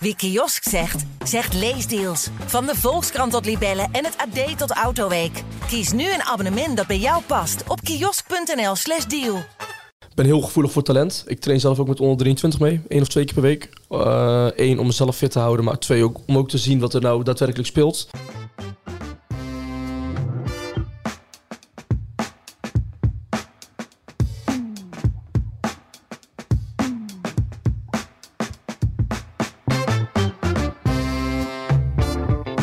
Wie kiosk zegt, zegt leesdeals. Van de Volkskrant tot Libellen en het AD tot Autoweek. Kies nu een abonnement dat bij jou past op kiosk.nl/slash deal. Ik ben heel gevoelig voor talent. Ik train zelf ook met onder 23 mee. één of twee keer per week. Eén, uh, om mezelf fit te houden. Maar twee, ook, om ook te zien wat er nou daadwerkelijk speelt.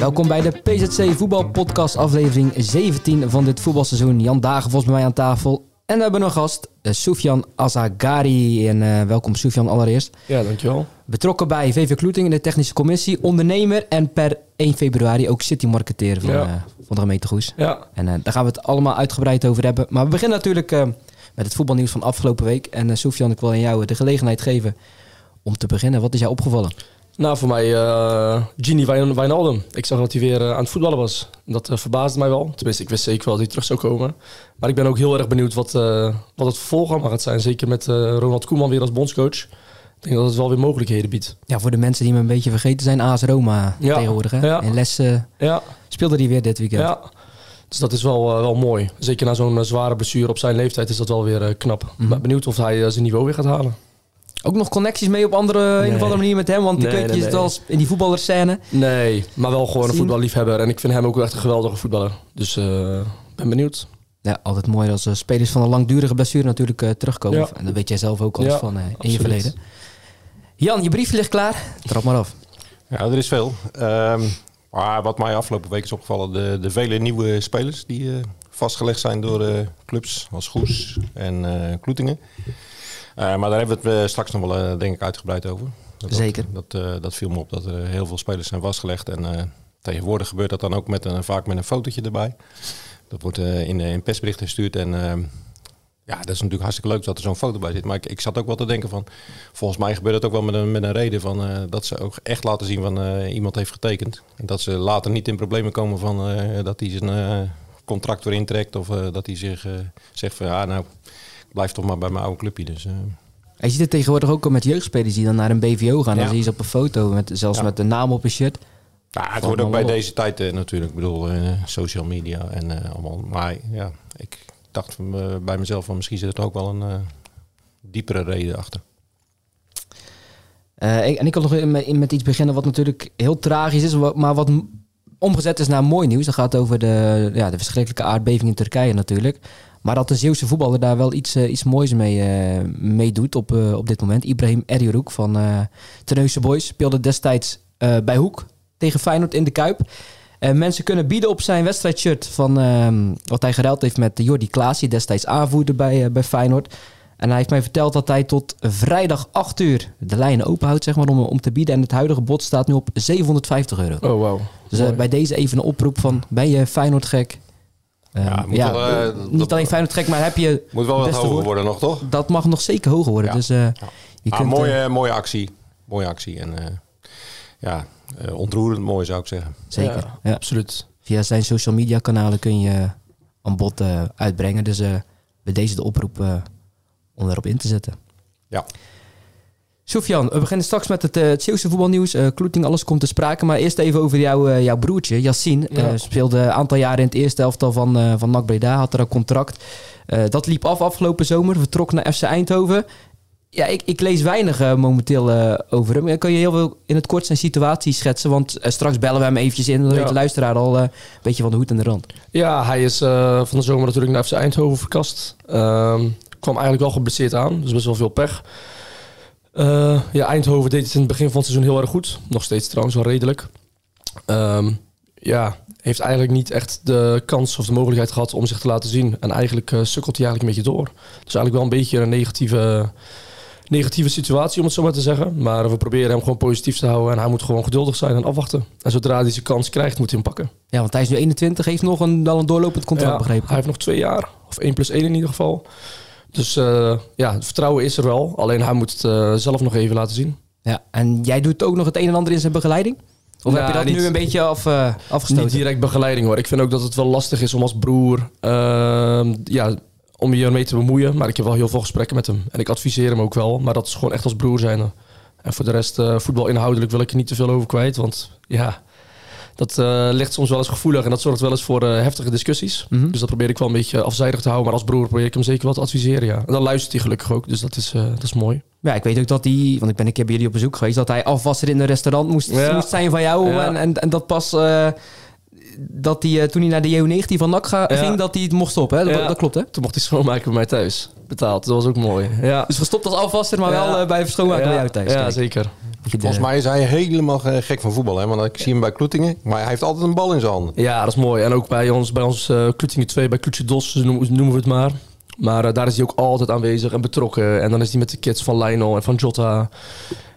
Welkom bij de PZC Voetbalpodcast aflevering 17 van dit voetbalseizoen. Jan Dagenvos bij mij aan tafel. En we hebben een gast, uh, Soufian Azagari. En uh, welkom Soufian allereerst. Ja, dankjewel. Betrokken bij VV Kloeting in de technische commissie. Ondernemer en per 1 februari ook city-marketeer van, ja. uh, van de gemeente Goes. Ja. En daar gaan we het allemaal uitgebreid over hebben. Maar we beginnen natuurlijk met het voetbalnieuws van afgelopen week. En Soufian, ik wil aan jou de gelegenheid geven om te beginnen. Wat is jou opgevallen? Nou, voor mij uh, Gini Wijnaldum. Ik zag dat hij weer uh, aan het voetballen was. Dat uh, verbaasde mij wel. Tenminste, ik wist zeker wel dat hij terug zou komen. Maar ik ben ook heel erg benieuwd wat, wat het vervolg allemaal gaat zijn. Zeker met Ronald Koeman weer als bondscoach. Ik denk dat het wel weer mogelijkheden biedt. Ja, voor de mensen die me een beetje vergeten zijn, AS Roma ja. tegenwoordig. Hè? Ja. In lessen ja. speelde hij weer dit weekend. Ja. Dus dat is wel, wel mooi. Zeker na zo'n zware blessure op zijn leeftijd is dat wel weer knap. Mm -hmm. Maar benieuwd of hij zijn niveau weer gaat halen. Ook nog connecties mee op andere, nee. een of andere manier met hem? Want nee, ik weet nee, je nee. het als in die voetballerscène. Nee, maar wel gewoon een voetballiefhebber. En ik vind hem ook echt een geweldige voetballer. Dus ik uh, ben benieuwd. Ja, altijd mooi als uh, spelers van een langdurige blessure natuurlijk uh, terugkomen. Ja. En dat weet jij zelf ook al ja, van in absoluut. je verleden. Jan, je brief ligt klaar. Trap maar af. Ja, er is veel. Um, maar wat mij afgelopen week is opgevallen, de, de vele nieuwe spelers die vastgelegd zijn door clubs als Goes en Kloetingen. Uh, maar daar hebben we het uh, straks nog wel, uh, denk ik, uitgebreid over. Dat, Zeker. Dat, dat, dat, viel me op dat er heel veel spelers zijn vastgelegd. En tegenwoordig gebeurt dat dan ook met een, vaak met een fotootje erbij. Dat wordt in, in persberichten gestuurd. En ja, dat is natuurlijk hartstikke leuk dat er zo'n foto bij zit. Maar ik, ik, zat ook wel te denken van... Volgens mij gebeurt het ook wel met een, met een reden van... dat ze ook echt laten zien van iemand heeft getekend. En dat ze later niet in problemen komen van dat hij zijn contract weer intrekt. Of dat hij zich zegt van ja, nou blijf toch maar bij mijn oude clubje. Dus, uh... Je ziet het tegenwoordig ook al met jeugdspelers die dan naar een BVO gaan. Ja. Dan zie je ze op een foto, met, zelfs Ja. met de naam op een shirt. Ja, het wordt ook bij deze tijd uh, natuurlijk. Ik bedoel, uh, social media en allemaal. Maar ja, ik dacht bij mezelf van misschien zit er ook wel een diepere reden achter. Ik, en ik kan nog met, met, iets beginnen wat natuurlijk heel tragisch is, maar wat omgezet is naar mooi nieuws. Dat gaat over de, ja, de verschrikkelijke aardbeving in Turkije natuurlijk. Maar dat de Zeeuwse voetballer daar wel iets, uh, iets moois mee, uh, mee doet op, uh, op dit moment. Ibrahim Eriouk van uh, Boys speelde destijds bij Hoek tegen Feyenoord in de Kuip. mensen kunnen bieden op zijn wedstrijdshirt van ehm, wat hij geruild heeft met Jordi Klaas, die destijds aanvoerder bij, bij Feyenoord. En hij heeft mij verteld dat hij tot vrijdag 8 uur de lijnen openhoudt zeg maar, om, om te bieden. En het huidige bod staat nu op 750 euro. Oh, wow. Dus uh, bij deze even een oproep van, ben je Feyenoord gek? Ja, ja wel, uh, niet alleen Feyenoord gek, maar heb je... Moet wel wat hoger woord? worden nog, toch? Dat mag nog zeker hoger worden. Ja. Dus uh, ja. je ah, kunt... mooie, mooie actie. Mooie actie. En ja, ontroerend mooi zou ik zeggen. Zeker, Ja, ja. absoluut. Via zijn social media kanalen kun je een bod uitbrengen. Dus bij deze de oproep om daarop in te zetten. Ja. Sofian, we beginnen straks met het, uh, het Zeeuwse voetbalnieuws. Uh, Kloeting, alles komt te sprake. Maar eerst even over jou, uh, jouw broertje, Yassine. Ja. speelde een aantal jaren in het eerste elftal van, van NAC Breda. Had er een contract. dat liep af afgelopen zomer. Vertrok naar FC Eindhoven. Ja, ik, ik lees weinig momenteel over hem. Kan je heel veel in het kort zijn situatie schetsen? Want straks bellen we hem eventjes in. Dan Ja. weet de luisteraar al een beetje van de hoed en de rand. Ja, hij is eh, van de zomer natuurlijk naar FC Eindhoven verkast. Ehm, kwam eigenlijk wel geblesseerd aan, dus best wel veel pech. Eh, ja, Eindhoven deed het in het begin van het seizoen heel erg goed. Nog steeds trouwens wel redelijk. Ehm, ja, heeft eigenlijk niet echt de kans of de mogelijkheid gehad om zich te laten zien. En eigenlijk eh, sukkelt hij eigenlijk een beetje door. Dus eigenlijk wel een beetje een negatieve, negatieve situatie, om het zo maar te zeggen. Maar we proberen hem gewoon positief te houden. En hij moet gewoon geduldig zijn en afwachten. En zodra hij zijn kans krijgt, moet hij hem pakken. Ja, want hij is nu 21. Heeft nog een, wel een doorlopend contract, Ja, begrepen. Hij heeft nog twee jaar, of 1 plus 1 in ieder geval. Dus uh, ja, het vertrouwen is er wel. Alleen hij moet het uh, zelf nog even laten zien. Ja, en jij doet ook nog het een en ander in zijn begeleiding? Of Nou, heb je dat niet- nu een beetje af, uh, afgestoten? Niet direct begeleiding hoor. Ik vind ook dat het wel lastig is om als broer ehm, ja, om je ermee te bemoeien. Maar ik heb wel heel veel gesprekken met hem. En ik adviseer hem ook wel. Maar dat is gewoon echt als broer zijn. En voor de rest, eh, voetbal inhoudelijk wil ik er niet te veel over kwijt. Want ja, dat eh, ligt soms wel eens gevoelig. En dat zorgt wel eens voor eh, heftige discussies. Mhm. Dus dat probeer ik wel een beetje afzijdig te houden. Maar als broer probeer ik hem zeker wel te adviseren, ja. En dan luistert hij gelukkig ook. Dus dat is, eh, dat is mooi. Ja, ik weet ook dat hij, want ik ben een keer bij jullie op bezoek geweest, dat hij afwasser in een restaurant moest, Ja. moest zijn van jou. Ja. En, en, en dat pas dat hij, toen hij naar de JO19 van NAC Ja. ging, dat hij het mocht stoppen. Hè? Dat, Ja. dat klopt, hè? Toen mocht hij schoonmaken bij mij thuis. Betaald. Dat was ook mooi. Ja, Dus gestopt als afwasser, maar wel bij schoonmaken ja, bij jou thuis. Ja, Kijk, zeker. De- Volgens mij is hij helemaal eh, gek van voetbal. Hè? Want ik zie hem bij Kloetingen. Maar hij heeft altijd een bal in zijn handen. Ja, dat is mooi. En ook bij ons, bij ons eh Kloetingen 2, bij Kloetje Dos noemen, we het maar. Maar eh, daar is hij ook altijd aanwezig en betrokken. En dan is hij met de kids van Lionel en van Jota.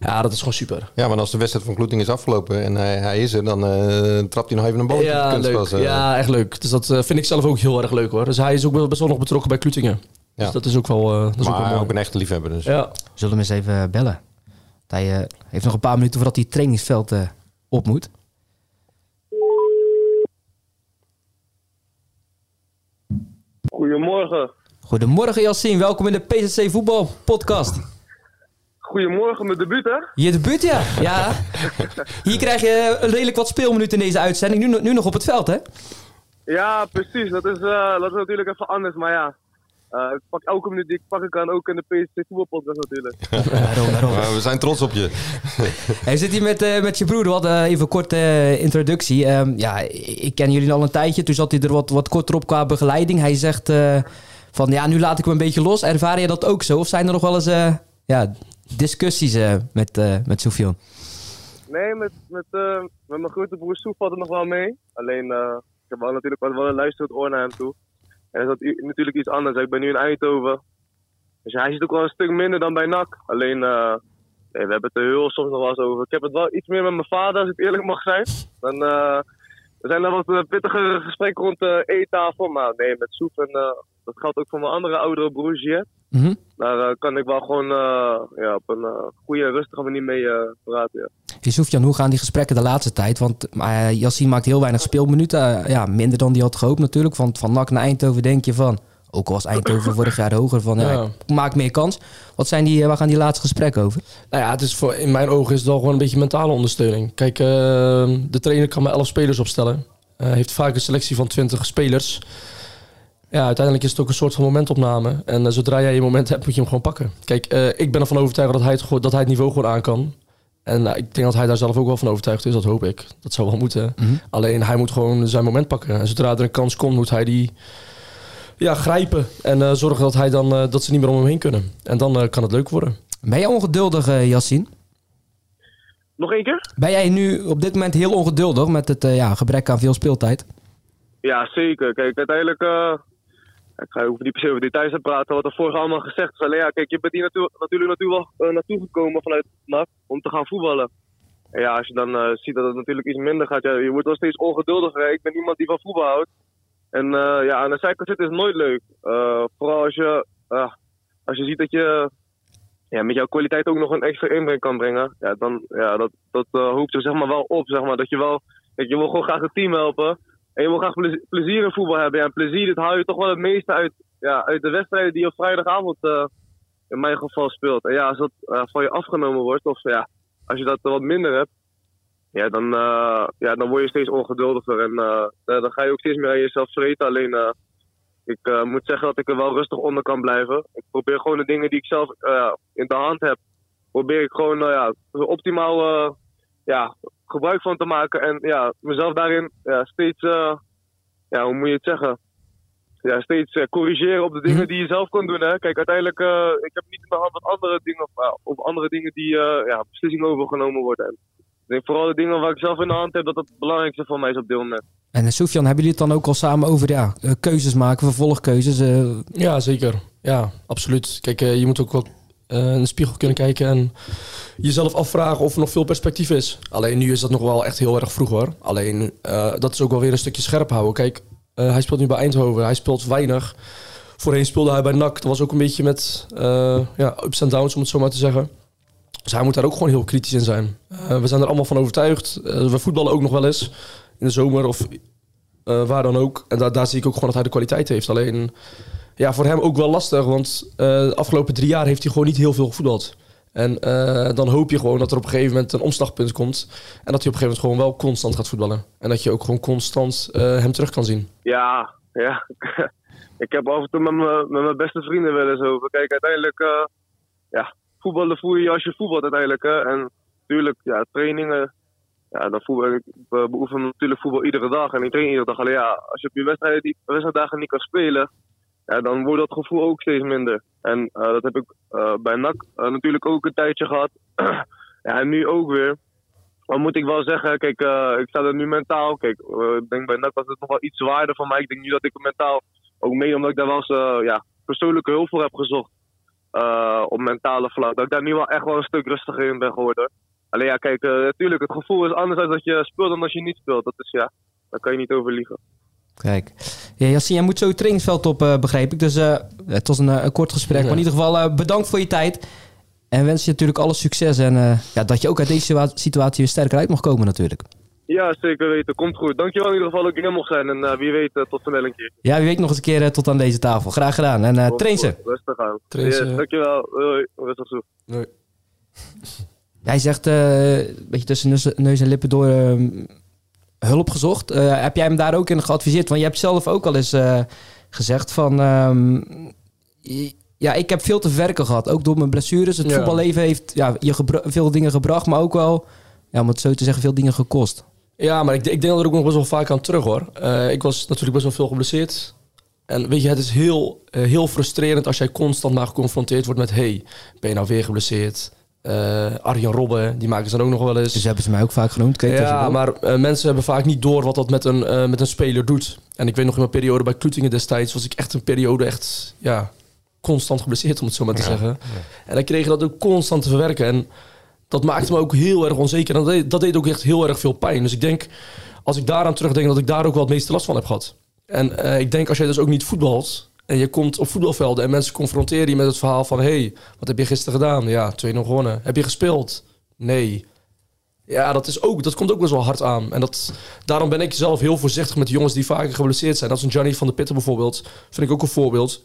Ja, dat is gewoon super. Ja, maar als de wedstrijd van Kloetingen is afgelopen en hij, hij is er, dan eh, trapt hij nog even een bal Ja, op de leuk. kunstgras. eh. Ja, echt leuk. Dus dat eh, vind ik zelf ook heel erg leuk hoor. Dus hij is ook wel- best wel nog betrokken bij Kloetingen. Dus Ja. dat is ook wel, eh, dat is ook wel mooi. ook een echte liefhebber. Dus. Ja. We zullen hem eens even bellen. Hij eh, heeft nog een paar minuten voordat hij het trainingsveld eh, op moet. Goedemorgen. Goedemorgen Yassine, welkom in de PZC Voetbal Podcast. Goedemorgen, mijn debuut hè? Je debuut, ja. ja. Hier krijg je een redelijk wat speelminuten in deze uitzending. Nu, nu nog op het veld, hè? Ja, precies. Dat is, eh, dat is natuurlijk even anders, maar ja. Eh, ik pak elke minuut die ik pakken kan, ook in de PSC voetbalpodcast natuurlijk. Daarom, we zijn trots op je. Hij zit hier met, eh, met je broer. Wat eh, even een korte introductie. Ehm, ja, ik ken jullie al een tijdje. Toen zat hij er wat, wat korter op qua begeleiding. Hij zegt eh, van ja, nu laat ik me een beetje los. Ervaar je dat ook zo? Of zijn er nog wel eens eh, ja, discussies eh, met, eh met Soufiane? Nee, met, met, eh, met mijn grote broer Soef valt het nog wel mee. Alleen, eh, ik heb wel natuurlijk wel wel een luisterend oor naar hem toe. En dat is natuurlijk iets anders. Ik ben nu in Eindhoven. Dus hij zit ook wel een stuk minder dan bij NAC. Alleen, eh, nee, we hebben het er heel soms nog wel eens over. Ik heb het wel iets meer met mijn vader, als ik eerlijk mag zijn. Dan, eh, er zijn er wat eh, pittige gesprekken rond de eettafel. Maar nee, met Soef en dat geldt ook voor mijn andere oudere broer, Mhm. Daar eh, kan ik wel gewoon eh, ja, op een eh, goede, rustige manier mee eh, praten. Ja. Soufiane, hoe gaan die gesprekken de laatste tijd? Want uh, Yassine maakt heel weinig speelminuten. Ja, minder dan die had gehoopt natuurlijk. Van, van NAC naar Eindhoven denk je van... Ook al was Eindhoven vorig jaar hoger van... Ja, Ja. ik maak meer kans. Wat zijn die, waar gaan die laatste gesprekken over? Nou ja, het is voor, in mijn ogen is het wel gewoon een beetje mentale ondersteuning. Kijk, de trainer kan maar 11 spelers opstellen. Hij heeft vaak een selectie van 20 spelers. Ja, uiteindelijk is het ook een soort van momentopname. En eh, zodra jij je moment hebt, moet je hem gewoon pakken. Kijk, eh, ik ben ervan overtuigd dat hij, het, dat hij het niveau gewoon aan kan. En eh, ik denk dat hij daar zelf ook wel van overtuigd is. Dat hoop ik. Dat zou wel moeten. Alleen hij moet gewoon zijn moment pakken. En zodra er een kans komt, moet hij die ja, grijpen. En eh, zorgen dat, hij dan, eh, dat ze niet meer om hem heen kunnen. En dan eh, kan het leuk worden. Ben jij ongeduldig, Yassine? Nog één keer? Ben jij nu op dit moment heel ongeduldig met het eh, ja, gebrek aan veel speeltijd? Ja, zeker. Kijk, uiteindelijk. Ik ga ook niet per se over details te praten, wat er vorig allemaal gezegd is. Alleen ja, kijk, je bent hier natu- natuurlijk naartoe, wel, eh, naartoe gekomen vanuit NAC om te gaan voetballen. En ja, als je dan eh, ziet dat het natuurlijk iets minder gaat, ja, je wordt wel steeds ongeduldiger. Ik ben iemand die van voetbal houdt. En eh, ja, aan de zijkant zitten is nooit leuk. Vooral als je, als je ziet dat je ja, met jouw kwaliteit ook nog een extra inbreng kan brengen. Ja, dan ja, dat, dat hoopt er zeg maar wel op. Zeg maar, dat je wel, dat je wil gewoon graag het team helpen. En je wil graag plezi- plezier in voetbal hebben. Ja, en plezier, dat haal je toch wel het meeste uit, ja, uit de wedstrijden die je op vrijdagavond eh, in mijn geval speelt. En ja, als dat eh, van je afgenomen wordt, of ja, als je dat wat minder hebt, ja, dan, eh, ja, dan word je steeds ongeduldiger. En dan ga je ook steeds meer aan jezelf vreten. Alleen, ik moet zeggen dat ik er wel rustig onder kan blijven. Ik probeer gewoon de dingen die ik zelf in de hand heb, probeer ik gewoon nou ja, optimaal ja, gebruik van te maken. En ja, mezelf daarin ja, steeds, eh, ja, hoe moet je het zeggen? Ja, steeds eh, corrigeren op de dingen die je zelf kan doen. Hè. Kijk, uiteindelijk, eh ik heb niet in de hand wat andere dingen, of, of andere dingen die eh, ja, beslissingen overgenomen worden. En ik denk vooral de dingen waar ik zelf in de hand heb, dat dat het belangrijkste voor mij is op dit moment. En uh, Soufiane, hebben jullie het dan ook al samen over ja, keuzes maken, vervolgkeuzes? Ja, zeker. Ja, absoluut. Kijk, je moet ook wel in de spiegel kunnen kijken en jezelf afvragen of er nog veel perspectief is. Alleen nu is dat nog wel echt heel erg vroeg hoor. Alleen eh, dat is ook wel weer een stukje scherp houden. Kijk, eh, hij speelt nu bij Eindhoven. Hij speelt weinig. Voorheen speelde hij bij NAC. Dat was ook een beetje met eh, ja, ups en downs, om het zo maar te zeggen. Dus hij moet daar ook gewoon heel kritisch in zijn. We zijn er allemaal van overtuigd. We voetballen ook nog wel eens in de zomer of waar dan ook. En daar zie ik ook gewoon dat hij de kwaliteit heeft. Alleen ja, voor hem ook wel lastig, want uh, de afgelopen drie jaar heeft hij gewoon niet heel veel gevoetbald. En eh, dan hoop je gewoon dat er op een gegeven moment een omslagpunt komt. En dat hij op een gegeven moment gewoon wel constant gaat voetballen. En dat je ook gewoon constant eh, hem terug kan zien. Ja, ja. ik heb af en toe met mijn, beste vrienden wel eens over. Kijk, uiteindelijk, eh, ja, voetballen voel je als je voetbalt uiteindelijk. Hè. En natuurlijk, ja, trainingen. Ja, dan voetbal, ik be- beoefen natuurlijk voetbal iedere dag. En ik train iedere dag. Alleen ja, als je op je wedstrijddagen niet kan spelen, ja, dan wordt dat gevoel ook steeds minder. En eh, dat heb ik eh, bij NAC eh, natuurlijk ook een tijdje gehad. ja, en nu ook weer. Maar moet ik wel zeggen, kijk, ik sta er nu mentaal. Kijk, ik denk bij NAC was het nog wel iets zwaarder voor mij. Ik denk nu dat ik er mentaal ook mee, omdat ik daar wel eens ja, persoonlijke hulp voor heb gezocht. op mentale vlak. Dat ik daar nu wel echt wel een stuk rustiger in ben geworden. Alleen ja, kijk, natuurlijk, het gevoel is anders als dat je speelt dan als je niet speelt. Dat is ja, daar kan je niet over liegen. Kijk. Ja, Yassine, jij moet zo het trainingsveld op, eh, begreep ik. Dus eh, het was een, eh, een kort gesprek. Ja. Maar in ieder geval eh, bedankt voor je tijd. En wens je natuurlijk alle succes. En eh, ja, dat je ook uit deze situa- situatie weer sterker uit mag komen natuurlijk. Ja, zeker weten. Komt goed. Dankjewel in ieder geval dat ik hier mocht zijn. En eh, wie weet, tot snel een keer. Ja, wie weet nog eens een keer tot aan deze tafel. Graag gedaan. En eh train ze. Rustig aan. Train ze. Yes, dankjewel. Hoi, rustig zo. Nee. Hij zegt eh, een beetje tussen neus, en lippen door eh, hulp gezocht. Eh, heb jij hem daar ook in geadviseerd? Want je hebt zelf ook al eens eh, gezegd van... ehm, ja, ik heb veel te verken gehad. Ook door mijn blessures. Het Ja. voetballeven heeft ja, je veel dingen gebracht, maar ook wel... Ja, om het zo te zeggen, veel dingen gekost. Ja, maar ik, ik denk er ook nog best wel vaak aan terug hoor. Eh, ik was natuurlijk best wel veel geblesseerd. En weet je, het is heel, heel frustrerend als jij constant maar geconfronteerd wordt met... hey, ben je nou weer geblesseerd? Eh, Arjan Robben, die maken ze dan ook nog wel eens. Dus hebben ze mij ook vaak genoemd. Kijk, ja, maar eh, mensen hebben vaak niet door wat dat met een, eh, met een speler doet. En ik weet nog in mijn periode bij Kloetingen destijds... was ik echt een periode echt, ja, constant geblesseerd, om het zo maar te zeggen. En dan kreeg je dat ook constant te verwerken. En dat maakte me ook heel erg onzeker. En dat deed, dat deed ook echt heel erg veel pijn. Dus ik denk, als ik daaraan terugdenk, dat ik daar ook wel het meeste last van heb gehad. En ik denk, als jij dus ook niet voetbalt... en je komt op voetbalvelden en mensen confronteren je met het verhaal van... hey, wat heb je gisteren gedaan? Ja, 2-0 gewonnen. Heb je gespeeld? Nee. Ja, dat, is ook, dat komt ook best wel hard aan. En dat, daarom ben ik zelf heel voorzichtig met jongens die vaker geblesseerd zijn. Dat is een Johnny van de Pitten bijvoorbeeld. Vind ik ook een voorbeeld.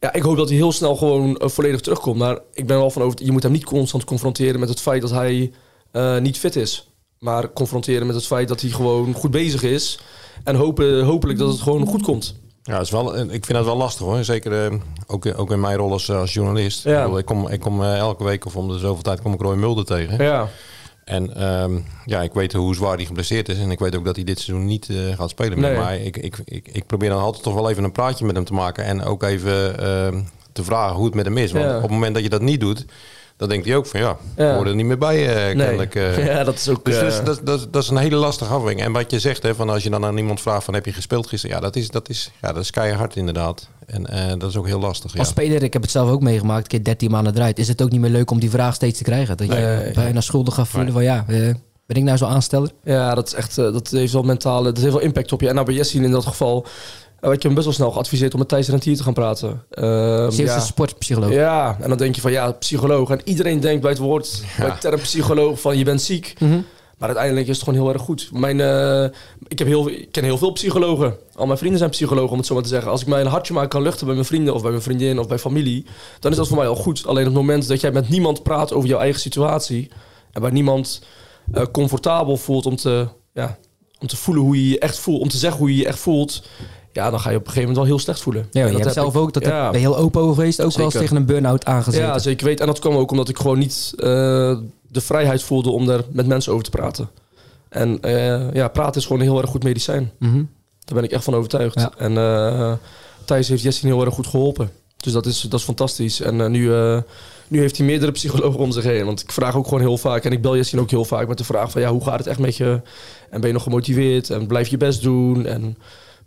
Ja, ik hoop dat hij heel snel gewoon eh, volledig terugkomt. Maar ik ben wel van over. Je moet hem niet constant confronteren met het feit dat hij eh, niet fit is. Maar confronteren met het feit dat hij gewoon goed bezig is. En hopen, hopelijk dat het gewoon goed komt. Ja, is wel, ik vind dat wel lastig hoor. Zeker eh, ook, ook in mijn rol als, als journalist. Ja. Ik, bedoel, ik kom, ik kom eh, elke week of om de zoveel tijd kom ik Roy Mulder tegen. Ja, En ehm, ja, ik weet hoe zwaar hij geblesseerd is. En ik weet ook dat hij dit seizoen niet eh, gaat spelen. Nee. Maar ik, ik, ik, ik probeer dan altijd toch wel even een praatje met hem te maken. En ook even ehm, te vragen hoe het met hem is. Want Ja. op het moment dat je dat niet doet, dan denkt hij ook van ja, Ja. we worden er niet meer bij eh kennelijk. eh. ja, dat is ook... Dus, eh, dus dat, dat, dat is een hele lastige afweging. En wat je zegt, hè, van als je dan aan iemand vraagt van heb je gespeeld gisteren? Ja, dat is, dat is, ja, dat is keihard inderdaad. En eh, dat is ook heel lastig. Ja. Als speler, ik heb het zelf ook meegemaakt, een keer 13 maanden eruit. Is het ook niet meer leuk om die vraag steeds te krijgen? Dat je Nee. bijna schuldig gaat voelen van ja, eh, ben ik nou zo aansteller? Ja, dat, is echt, eh, dat heeft wel mentale, dat heeft wel impact op je. En nou bij Jessie in dat geval, uh, had je hem best wel snel geadviseerd om met Thijs Rentier te gaan praten. Ze is ja. een sportpsycholoog. Ja, en dan denk je van ja, psycholoog. En iedereen denkt bij het woord, bij de term psycholoog van je bent ziek. Mhm. Maar uiteindelijk is het gewoon heel erg goed. Mijn, eh, ik, heb heel, ik ken heel veel psychologen. Al mijn vrienden zijn psychologen, om het zo maar te zeggen. Als ik mijn hartje maar kan luchten bij mijn vrienden of bij mijn vriendin of bij familie, dan is dat voor mij al goed. Alleen op het moment dat jij met niemand praat over jouw eigen situatie en waar niemand eh, comfortabel voelt om te, ja, om te voelen hoe je je echt voelt, om te zeggen hoe je je echt voelt, ja, dan ga je op een gegeven moment wel heel slecht voelen. Ja, En je dat hebt heb zelf ik- ook, dat ja. heb, ben je heel open over geweest, ook wel eens tegen een burn-out aangezeten. Ja, zeker weet. En dat kwam ook omdat ik gewoon niet eh, de vrijheid voelde om daar met mensen over te praten. En eh, ja, praten is gewoon een heel erg goed medicijn. Mhm. Daar ben ik echt van overtuigd. Ja. En eh Thijs heeft Jessie heel erg goed geholpen. Dus dat is, dat is fantastisch. En nu, nu heeft hij meerdere psychologen om zich heen. Want ik vraag ook gewoon heel vaak, en ik bel Jessie ook heel vaak met de vraag van... ja, hoe gaat het echt met je? En ben je nog gemotiveerd? En blijf je best doen? En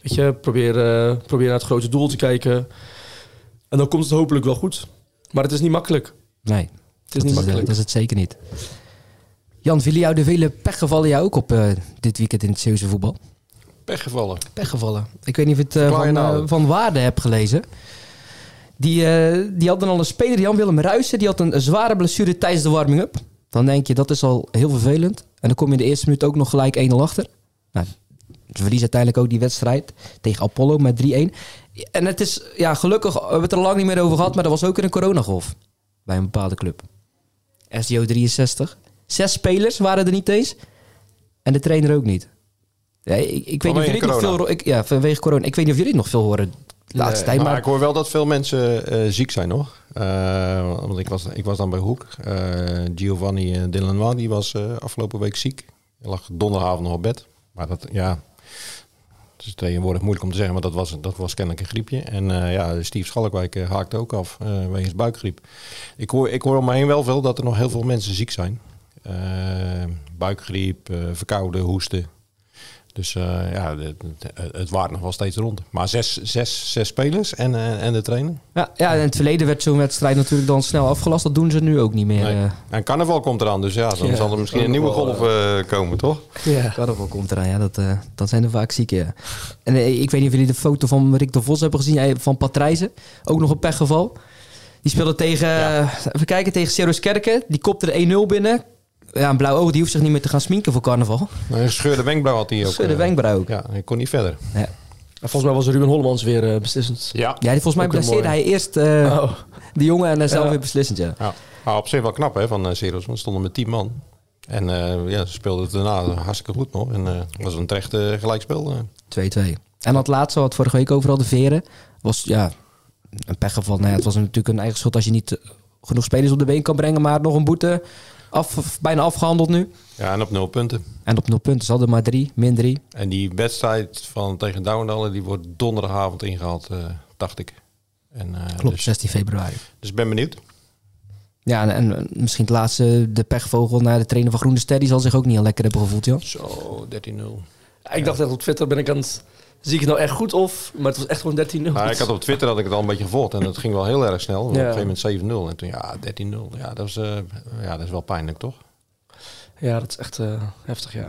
weet je, probeer, eh, probeer naar het grote doel te kijken. En dan komt het hopelijk wel goed. Maar het is niet makkelijk. Nee, Het is dat, niet is, makkelijk. dat is het zeker niet. Jan, vielen jou de vele pechgevallen jou ook op eh, dit weekend in het Zeeuwse voetbal? Pechgevallen. Pechgevallen. Ik weet niet of je het eh, je van, nou? van Waarde hebt gelezen. Die, eh, die hadden al een speler, Jan-Willem Ruijsen. Die had een zware blessure tijdens de warming-up. Dan denk je, dat is al heel vervelend. En dan kom je in de eerste minuut ook nog gelijk 1-0 achter. Nou, ze verliezen uiteindelijk ook die wedstrijd tegen Apollo met 3-1. En het is, ja, gelukkig, we hebben het er lang niet meer over gehad, maar dat was ook in een coronagolf. bij een bepaalde club. SDO 63. Zes spelers waren er niet eens. En de trainer ook niet. Ja, ik, ik weet niet of jullie nog veel... Ik, ja, vanwege corona. Ik weet niet of jullie nog veel horen de laatste tijd. Maar, Maar, ik hoor wel dat veel mensen eh, ziek zijn nog. Eh, want ik was, ik was dan bij Hoek. Eh, Giovanni uh, Delanois, die was afgelopen week ziek. Hij lag donderdagavond nog op bed. Maar dat, ja... Is tegenwoordig moeilijk om te zeggen, maar dat was, dat was kennelijk een griepje. En eh, ja, Steve Schalkwijk uh, haakte ook af uh, wegens buikgriep. Ik hoor, ik hoor om me heen wel veel dat er nog heel veel mensen ziek zijn. Uh, buikgriep, uh, verkouden, hoesten. Dus uh, ja, het, het waart nog wel steeds rond. Maar zes, zes, zes spelers en, uh, en de trainer. Ja, ja, in het verleden werd zo'n wedstrijd natuurlijk dan snel afgelast. Dat doen ze nu ook niet meer. Nee. Uh. En carnaval komt eraan, dus ja, dan ja, zal er misschien een nieuwe golf uh, komen, toch? Ja, carnaval komt eraan, ja. Dat, uh, dat zijn er vaak zieken, ja. En uh, ik weet niet of jullie de foto van Rick de Vos hebben gezien, van Patrijzen. Ook nog een pechgeval. Die speelde tegen, ja. even kijken, tegen Ceros Kerken. Die kopte er 1-0 binnen ja, een blauw oog, die hoeft zich niet meer te gaan sminken voor carnaval. Nee, een scheurde wenkbrauw had hij ook. Scheurde wenkbrauw ook. Ja, hij kon niet verder. Ja. En volgens mij was Ruben Hollemans weer uh, beslissend. Ja, ja volgens mij blesseerde hij eerst uh, oh. de jongen en zelf ja. weer beslissend, ja. ja. Maar op zich wel knap hè, van uh, Ceros, want stonden met 10 man. En uh, ja, ze speelden het daarna hartstikke goed nog. En het was een terecht gelijkspel. 2-2. En dat laatste, wat vorige week overal de veren, was ja, een pechgeval. Nou ja, het was natuurlijk een eigen schuld als je niet genoeg spelers op de been kan brengen, maar nog een boete af, bijna afgehandeld nu. Ja, en op nul punten. En op nul punten. Ze hadden maar drie, min drie. En die wedstrijd van tegen Douwendalen, die wordt donderdagavond ingehaald, uh, dacht ik. En, uh, Klopt, dus, 16 februari. Dus ik ben benieuwd. Ja, en, en, misschien het laatste, de pechvogel naar de trainer van Groene Ster, die zal zich ook niet al lekker hebben gevoeld, joh. Zo, 13-0. Ja, ik dacht echt op Twitter ben ik aan het... Zie ik het nou echt goed of? Maar het was echt gewoon 13-0. Nou, ik had op Twitter had ik het al een beetje gevolgd en dat ging wel heel erg snel. Ja. Op een gegeven moment 7-0 en toen ja, 13-0. Ja, dat is, uh, ja, dat is wel pijnlijk, toch? Ja, dat is echt uh, heftig, ja.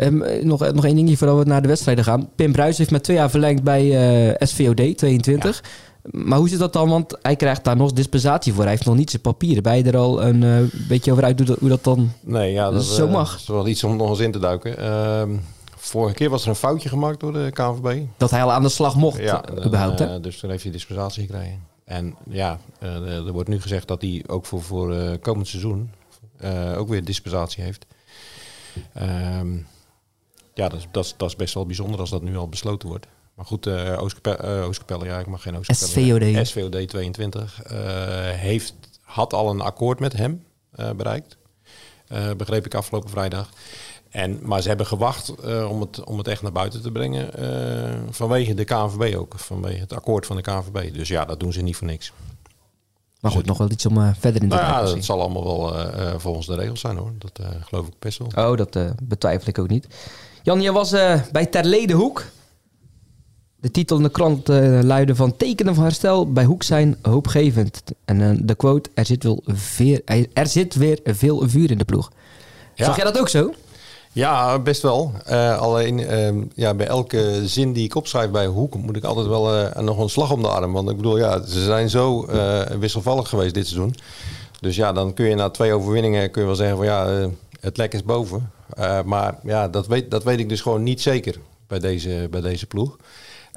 Um, nog, nog één dingetje voordat we naar de wedstrijden gaan. Pim Bruis heeft met twee jaar verlengd bij uh, SVOD 22. Ja. Maar hoe zit dat dan? Want hij krijgt daar nog dispensatie voor. Hij heeft nog niet zijn papieren. Ben je er al een uh, beetje over uit hoe dat, hoe dat dan nee, ja, dat, zo mag? Dat is wel iets om nog eens in te duiken. Vorige keer was er een foutje gemaakt door de KNVB. Dat hij al aan de slag mocht, ja, überhaupt, uh, dus toen heeft hij dispensatie gekregen. En ja, er wordt nu gezegd dat hij ook voor, voor komend seizoen ook weer dispensatie heeft. Um, ja, dat is, dat, is, dat is best wel bijzonder als dat nu al besloten wordt. Maar goed, uh, Oostkapelle, uh, Oostkapelle, ja, ik mag geen Oostkapelle. SVOD. SVOD 22 uh, heeft, had al een akkoord met hem uh, bereikt. begreep ik afgelopen vrijdag. En, maar ze hebben gewacht om, het, om het echt naar buiten te brengen. vanwege de KNVB ook. Vanwege het akkoord van de KNVB. Dus ja, dat doen ze niet voor niks. Maar goed, nog wel iets om verder in te nou, Ja, dat zal allemaal wel volgens de regels zijn hoor. Dat geloof ik best wel. Oh, dat betwijfel ik ook niet. Jan, je was bij Terledenhoek. De titel in de krant luidde van tekenen van herstel bij Hoek zijn hoopgevend. En de quote, er zit, wel veer, er zit weer veel vuur in de ploeg. Ja. Zag jij dat ook zo? Ja, best wel. Uh, alleen ja, bij elke zin die ik opschrijf bij Hoek moet ik altijd wel nog een slag om de arm. Want ik bedoel, ja, ze zijn zo wisselvallig geweest dit seizoen. Dus ja, dan kun je na twee overwinningen kun je wel zeggen van ja, het lek is boven. Maar ja, dat weet, dat weet ik dus gewoon niet zeker bij deze, bij deze ploeg.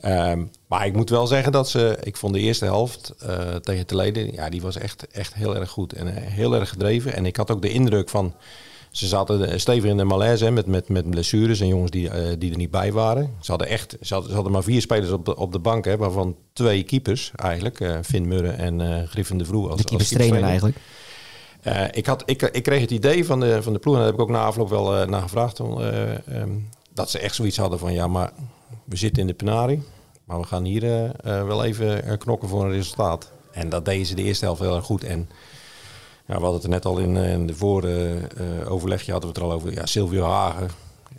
Um, maar ik moet wel zeggen dat ze, ik vond de eerste helft tegen Teleden, ja, die was echt, echt heel erg goed en heel erg gedreven. En ik had ook de indruk van, ze zaten stevig in de malaise hè, met, met, met blessures en jongens die, uh, die er niet bij waren. Ze hadden echt, ze hadden, ze hadden maar vier spelers op de, op de bank, hè, waarvan twee keepers eigenlijk, Finn Murren en Griffin de Vroe. Als, de keepers trainen eigenlijk. Uh, ik, had, ik, ik kreeg het idee van de, van de ploeg, en daar heb ik ook na afloop wel uh, naar gevraagd, uh, um, dat ze echt zoiets hadden van ja, maar we zitten in de penarie, maar we gaan hier wel even knokken voor een resultaat. En dat deden ze de eerste helft heel erg goed. En ja, we hadden het er net al in, in de vorige overlegje hadden we het er al over. Ja, Silvio Hagen.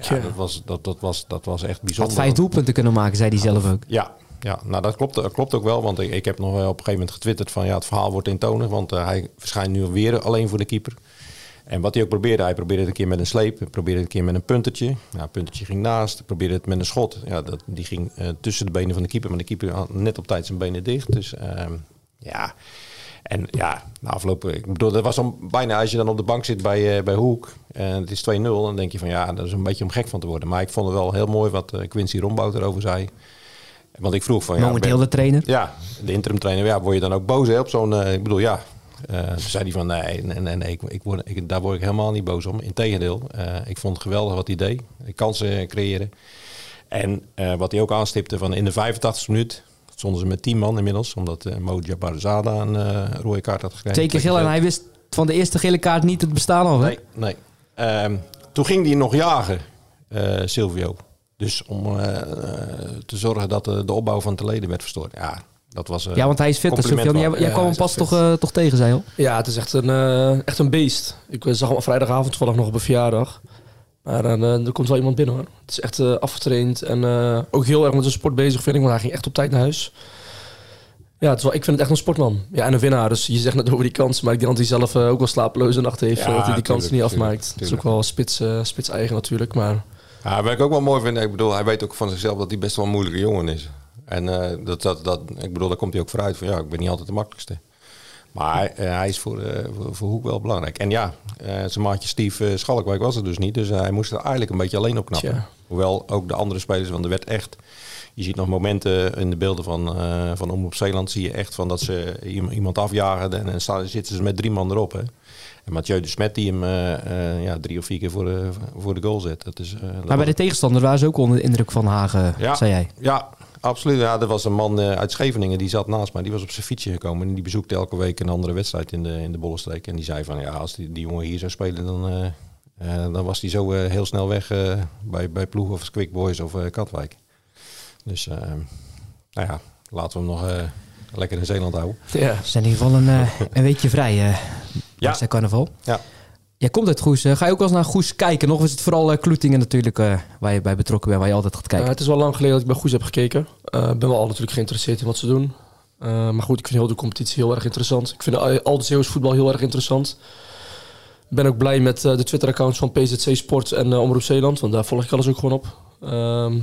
Ja, ja. Dat, was, dat, dat, was, dat was echt bijzonder. Had vijf doelpunten kunnen maken, zei hij zelf ook. Ja, ja, nou dat klopt, dat klopt ook wel. Want ik, ik heb nog op een gegeven moment getwitterd van ja, het verhaal wordt eentonig. Want uh, hij verschijnt nu weer alleen voor de keeper. En wat hij ook probeerde, hij probeerde het een keer met een sleep, probeerde het een keer met een puntertje. Ja, het puntertje ging naast, probeerde het met een schot. Ja, dat, die ging uh, tussen de benen van de keeper, maar de keeper had net op tijd zijn benen dicht. Dus uh, ja, en ja, na afloop, ik bedoel, dat was dan bijna als je dan op de bank zit bij, uh, bij Hoek en het is 2-0, dan denk je van ja, dat is een beetje om gek van te worden. Maar ik vond het wel heel mooi wat Quincy Rombout erover zei. Want ik vroeg van... Ja, Momenteel de trainer. Ja, de interim trainer. Ja, word je dan ook boos hè, op zo'n... eh, ik bedoel, ja. Eh, toen zei hij van nee, nee, nee, nee ik, ik word, ik, daar word ik helemaal niet boos om. Integendeel, eh ik vond het geweldig wat hij deed. Kansen creëren. En eh, wat hij ook aanstipte van in de 85 minuut stonden ze met 10 man inmiddels. Omdat uh, Mo Jabarzada een eh, rode kaart had gekregen. Twee keer geel en hij wist van de eerste gele kaart niet het bestaan al. hè? Nee, nee. Ehm, toen ging hij nog jagen, eh, Silvio. Dus om eh, eh, te zorgen dat de, de opbouw van de leden werd verstoord. Ja, dat was... eh, Ja, want hij is fit. Dus jij, jij Ja, kwam hem pas toch, eh, toch tegen, zei al. Ja, het is echt een, eh, echt een beest. Ik eh, zag hem vrijdagavond toevallig nog op een verjaardag. Maar eh, er komt wel iemand binnen hoor. Het is echt eh, afgetraind en eh, ook heel erg met zijn sport bezig vind ik. Want hij ging echt op tijd naar huis. Ja, het is wel, ik vind het echt een sportman. Ja, en een winnaar. Dus je zegt net over die kans. Maar ik denk dat hij zelf ook wel slapeloze nacht heeft. Ja, dat hij die kans niet tuurlijk, afmaakt. Het is ook wel spits, spits eigen natuurlijk. Maar Ja, wat ik ook wel mooi vind, ik bedoel, hij weet ook van zichzelf dat hij best wel een moeilijke jongen is. En dat, dat, dat, ik bedoel, daar komt hij ook vooruit van, ja, ik ben niet altijd de makkelijkste. Maar hij, eh, hij is voor, eh, voor, voor Hoek wel belangrijk. En ja, eh, zijn maatje Steve Schalkwijk was er dus niet. Dus hij moest er eigenlijk een beetje alleen op knappen. Tja. Hoewel ook de andere spelers, want er werd echt... Je ziet nog momenten in de beelden van, eh van Om op Zeeland, zie je echt van dat ze iem- iemand afjagen en dan staan, zitten ze met drie man erop. Hè. En Mathieu de Smet die hem ja, drie of vier keer voor de, voor de goal zet. Dat is, Maar bij de tegenstander waren ze ook onder de indruk van Hagen, Ja. zei jij. ja, absoluut. Ja, er was een man eh, uit Scheveningen, die zat naast mij. Die was op zijn fietsje gekomen en die bezoekte elke week een andere wedstrijd in de, in de Bollenstreek. En die zei van, ja, als die, die jongen hier zou spelen, dan, eh, eh, dan was hij zo eh, heel snel weg eh, bij, bij Ploeg of Quick Boys of eh, Katwijk. Dus, nou ja, laten we hem nog eh, lekker in Zeeland houden. ja, Ze zijn in ieder geval een, een weekje vrij, eh Ja. ja. carnaval. Ja. Jij komt uit Goes. eh, ga je ook wel eens naar Goes kijken? Nog is het vooral eh, Kloetingen natuurlijk eh, waar je bij betrokken bent, waar je altijd gaat Eh, kijken. het is wel lang geleden dat ik bij Goes heb gekeken. Ik ben wel al natuurlijk geïnteresseerd in wat ze doen. Eh, maar goed, ik vind heel de competitie heel erg interessant. Ik vind al het Zeeuws voetbal heel erg interessant. Ik ben ook blij met eh, de Twitter-accounts van PZC Sport en eh, Omroep Zeeland. Want daar volg ik alles ook gewoon op. Ehm,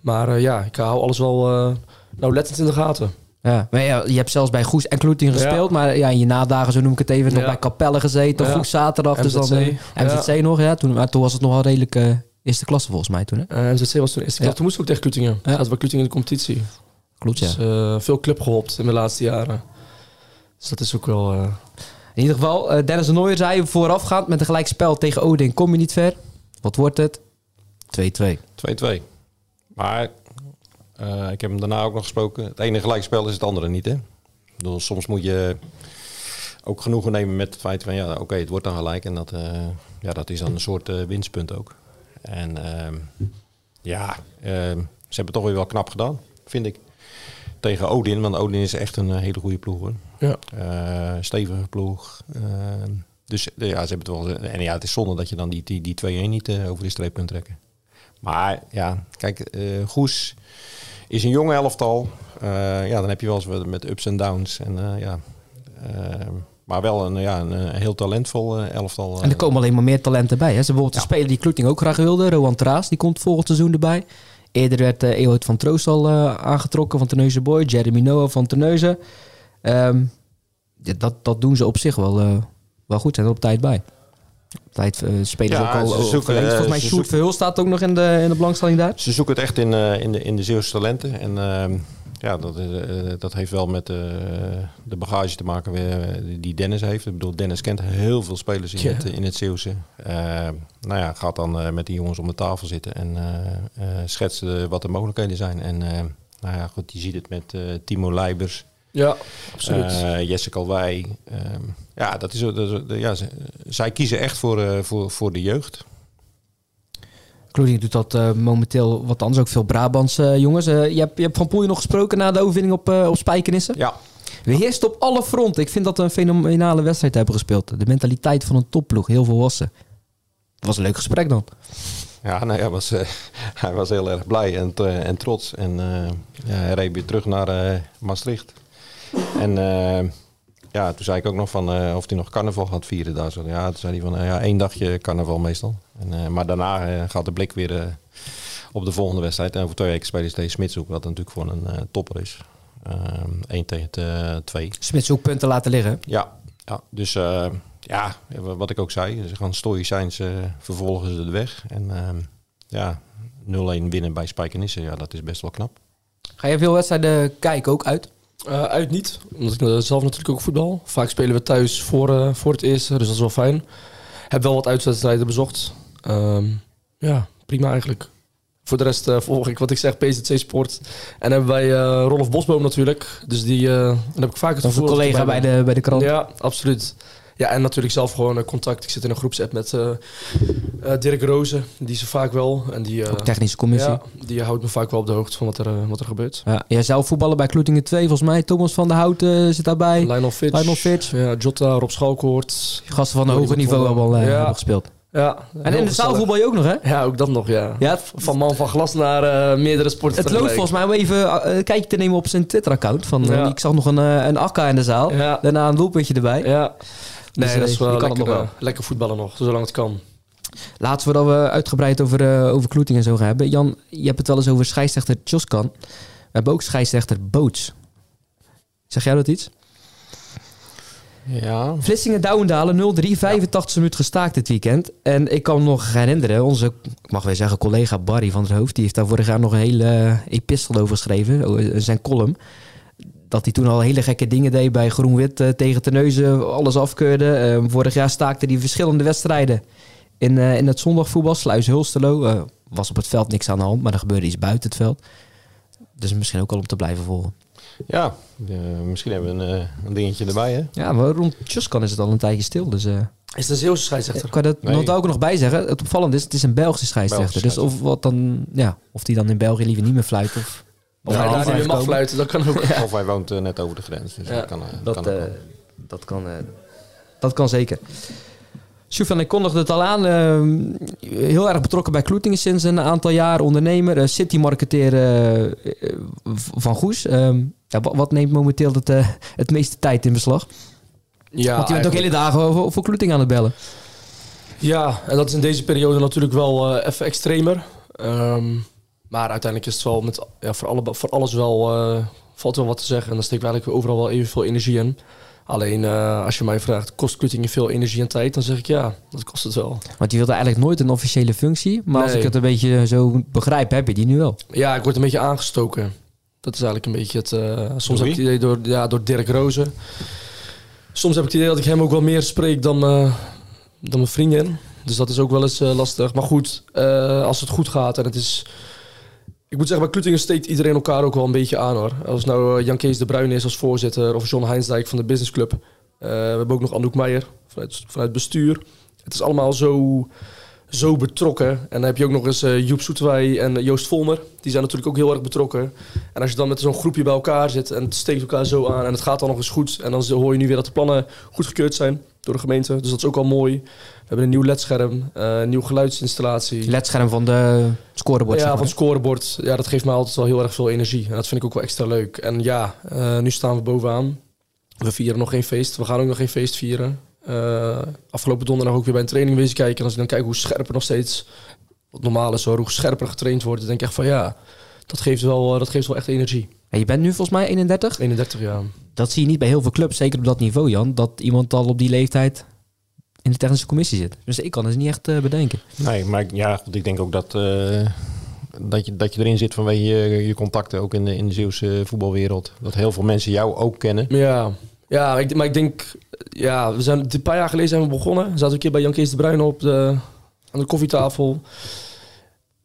maar eh, ja, ik hou alles wel uh, nauwlettend in de gaten. Ja, maar ja, je hebt zelfs bij Goes en Kloetingen Ja. gespeeld. Maar ja, in je nadagen, zo noem ik het even, nog bij Capelle gezeten. Ja. Goes zaterdag. Dus dan, MZC. eh, MZC nog, ja. Toen, maar toen was het nog wel redelijk eh, eerste klasse volgens mij toen. Hè? Eh MZC was toen eerste ja. Toen moest ik ook tegen Kloetingen. Ja. Dat Kloetingen in de competitie. Klopt, ja. Dus veel club gehopt in de laatste jaren. Dus dat is ook wel... eh, In ieder geval, Dennis de Nooijer zei voorafgaand met een gelijkspel tegen Odin kom je niet ver. Wat wordt het? 2-2. 2-2. Maar eh, ik heb hem daarna ook nog gesproken. Het ene gelijkspel is het andere niet, hè? Bedoel, soms moet je ook genoegen nemen met het feit van... ja, oké, het wordt dan gelijk. En dat, eh, ja, dat is dan een soort eh, winstpunt ook. En ehm, ja, ehm, ze hebben het toch weer wel knap gedaan, vind ik. Tegen Odin, want Odin is echt een hele goede ploeg, hoor. ja. Stevige ploeg. Ehm, dus ja, ze hebben het wel. En ja, het is zonde dat je dan die, die, die 2-1 niet over de streep kunt trekken. Maar ja, kijk, Goes is een jonge elftal. Eh, ja, dan heb je wel eens wat met ups en downs. En, eh, ja, ehm, maar wel een, ja, een, eh, heel talentvol elftal. En er komen alleen maar meer talenten bij. Hè? Ze bijvoorbeeld Ja. speler die Kloeting ook graag wilde. Rowan Traas, die komt volgend seizoen erbij. Eerder werd uh, Ewout van Troost al aangetrokken van Terneuzen Boy. Jeremy Noah van Terneuzen. Um, ja, dat, dat doen ze op zich wel, wel goed. Zijn er op tijd bij. Tijd uh, spelen Ja, ze ook al zoeken. Volgens mij Sjoerd Verhul staat ook nog in de, in de belangstelling daar. Ze zoeken het echt in, eh, in, de, in de Zeeuwse talenten. En ehm, ja, dat, eh, dat heeft wel met eh, de bagage te maken weer, die Dennis heeft. Ik bedoel, Dennis kent heel veel spelers in, Ja. het, in het Zeeuwse. Eh, nou ja, gaat dan eh, met die jongens om de tafel zitten en eh eh, schetsen wat de mogelijkheden zijn. En eh, nou ja, goed, je ziet het met eh, Timo Leibers. Ja, absoluut. Eh, Jesse Kalwij. Ehm, ja, dat is, dat is- ja, ze- zij kiezen echt voor, eh, voor, voor de jeugd. Kloeting doet dat uh, momenteel wat anders. Ook veel Brabants uh, jongens. Uh, je, hebt, je hebt Van Poelje nog gesproken na de overwinning op, uh, op Spijkenissen. Ja, We heersten op alle fronten. Ik vind dat we een fenomenale wedstrijd hebben gespeeld. De mentaliteit van een topploeg. Heel volwassen. Het was een leuk gesprek dan. Ja, nee, hij, was, eh, hij was heel erg blij en, eh, en trots. En eh, ja, hij reed weer terug naar eh, Maastricht. En eh, ja, toen zei ik ook nog van eh, of hij nog carnaval gaat vieren daar. Zo, ja, toen zei hij van eh, ja, één dagje carnaval meestal. En, maar daarna gaat de blik weer op de volgende wedstrijd. En over twee weken spelen ze tegen Smitshoek, wat natuurlijk gewoon een topper is. Eén tegen eh, twee. Smits ook punten laten liggen. Ja, ja dus ja, wat ik ook zei, ze gaan stoïcijns uh, vervolgen ze de weg. En uh, ja, 0-1 winnen bij Spijkenisse, ja, dat is best wel knap. Ga je veel wedstrijden kijken, ook uit? Eh, uit niet, omdat ik eh, zelf natuurlijk ook voetbal. Vaak spelen we thuis voor, eh, voor het eerste, dus dat is wel fijn. Heb wel wat uitwedstrijden bezocht. Ehm, ja, prima eigenlijk. Voor de rest volg ik wat ik zeg, PZC Sport. En hebben wij Rolf Bosboom natuurlijk. Dus die dan heb ik vaak het een gevoel dat ik collega bij de, bij de krant. Ja, absoluut. Ja, en natuurlijk zelf gewoon eh, contact. Ik zit in een groepsapp met eh, eh, Dirk Rozen. Die er vaak wel. En die, Ook technische commissie. ja, die houdt me vaak wel op de hoogte van wat er, wat er gebeurt. Ja, jij zelf voetballen bij Kloetingen 2, volgens mij. Thomas van der Houten zit daarbij. Lionel Fitch. Lionel Fitch. Ja, Jota, Rob Schalkoort. Gasten van een hoger niveau hebben al Ja. gespeeld. Ja, En in de gezellig. zaalvoetbal je ook nog, hè? Ja, ook dat nog, ja. Ja, Van man van glas naar meerdere sporten het loopt volgens mij om even eh, een kijkje te nemen op zijn Twitter-account. Van. Ik zag nog een, een akka in de zaal. Ja, Daarna een doelpuntje erbij. ja. Nee, Dus, dat is eh, wel je kan het lekker, nog wel. eh, lekker voetballen nog, zolang het kan. Laatst voordat we uitgebreid over, eh over Kloeting en zo gaan hebben. Jan, je hebt het wel eens over scheidsrechter Tjoskan. We hebben ook scheidsrechter Boots. Zeg jij dat iets? Ja, Vlissingen Douwendalen 0-3, 85 minuten gestaakt dit weekend. En ik kan me nog herinneren, onze, ik mag wel zeggen, collega Barry van der Hoofd, die heeft daar vorig jaar nog een hele eh, epistel over geschreven, zijn column. Dat hij toen al hele gekke dingen deed bij Groen-Wit eh, tegen Terneuzen, alles afkeurde. Eh, vorig jaar staakte hij verschillende wedstrijden in, eh, in het zondagvoetbal. Sluis Hulstelo eh, was op het veld niks aan de hand, maar er gebeurde iets buiten het veld. Dus misschien ook al om te blijven volgen. ja eh, misschien hebben we een, een dingetje erbij, hè? Ja, maar rond Tjuskan is het al een tijdje stil, dus... eh, Is het een Zeeuwse scheidsrechter? Ik kan dat Nee. nog ook nog bij zeggen. Het opvallende is, het is een Belgische scheidsrechter. Belgische dus of wat dan, ja, of die dan in België liever niet meer fluit of. Of hij hij daar niet meer mag komen. fluiten, dat kan ook. Of hij woont eh, net over de grens. Dus Ja, dat kan, eh, Dat, kan ook eh, dat kan, eh, dat kan zeker. Sjoefan, ik kondigde het al aan. heel erg betrokken bij Kloetingen sinds een aantal jaar. Ondernemer, eh, city-marketeer van Goes. Ehm, ja, wat, neemt momenteel het, eh, het meeste tijd in beslag? Ja, Want je bent ook hele dagen over, voor Kloetingen aan het bellen. Ja, en dat is in deze periode natuurlijk wel eh, even extremer. Ehm, maar uiteindelijk is het wel met, ja, voor, alle, voor alles wel, eh, valt wel wat te zeggen. En dan steekt eigenlijk overal wel evenveel energie in. Alleen eh, als je mij vraagt, kost Kloetingen veel energie en tijd? Dan zeg ik ja, dat kost het wel. Want je wilde eigenlijk nooit een officiële functie. Maar als ik het een beetje zo begrijp, heb je die nu wel. Ja, ik word een beetje aangestoken. Dat is eigenlijk een beetje het... eh, soms heb ik het idee door, ja, door Dirk Rozen. Soms heb ik het idee dat ik hem ook wel meer spreek dan, eh, dan mijn vriendin. Dus dat is ook wel eens eh, lastig. Maar goed, eh, als het goed gaat en het is... Ik moet zeggen, bij Kloetingen steekt iedereen elkaar ook wel een beetje aan hoor. Als nou eh, Jan Kees de Bruin is als voorzitter of John Heinsdijk van de Business Club. Eh, we hebben ook nog Anouk Meijer vanuit, vanuit bestuur. Het is allemaal zo, zo betrokken. En dan heb je ook nog eens eh, Joep Soetewij en Joost Volmer. Die zijn natuurlijk ook heel erg betrokken. En als je dan met zo'n groepje bij elkaar zit en het steekt elkaar zo aan en het gaat dan nog eens goed. En dan hoor je nu weer dat de plannen goedgekeurd zijn door de gemeente. Dus dat is ook al mooi. We hebben een nieuw ledscherm, eh, een nieuwe geluidsinstallatie. Ledscherm van de scorebord. Ja, zeg van het scorebord. Ja, dat geeft mij altijd wel heel erg veel energie. En dat vind ik ook wel extra leuk. En ja, eh, nu staan we bovenaan. We vieren nog geen feest. We gaan ook nog geen feest vieren. Eh, afgelopen donderdag ook weer bij een training wezen kijken. En als ik dan kijk hoe scherper nog steeds, wat normaal is hoor, hoe scherper getraind wordt, dan denk ik echt van ja, dat geeft wel, dat geeft wel echt energie. En je bent nu volgens mij 31. 31 jaar. Dat zie je niet bij heel veel clubs, zeker op dat niveau, Jan. Dat iemand al op die leeftijd in de technische commissie zit. Dus ik kan het niet echt eh, bedenken. Nee, maar ja, goed, ik denk ook dat, eh, dat, je, dat je erin zit vanwege je, je contacten ook in de, in de Zeeuwse voetbalwereld. Dat heel veel mensen jou ook kennen. Ja, ja ik, maar ik denk, ja, we zijn een paar jaar geleden zijn we begonnen. We zaten een keer bij Jan Kees de Bruin op de, aan de koffietafel.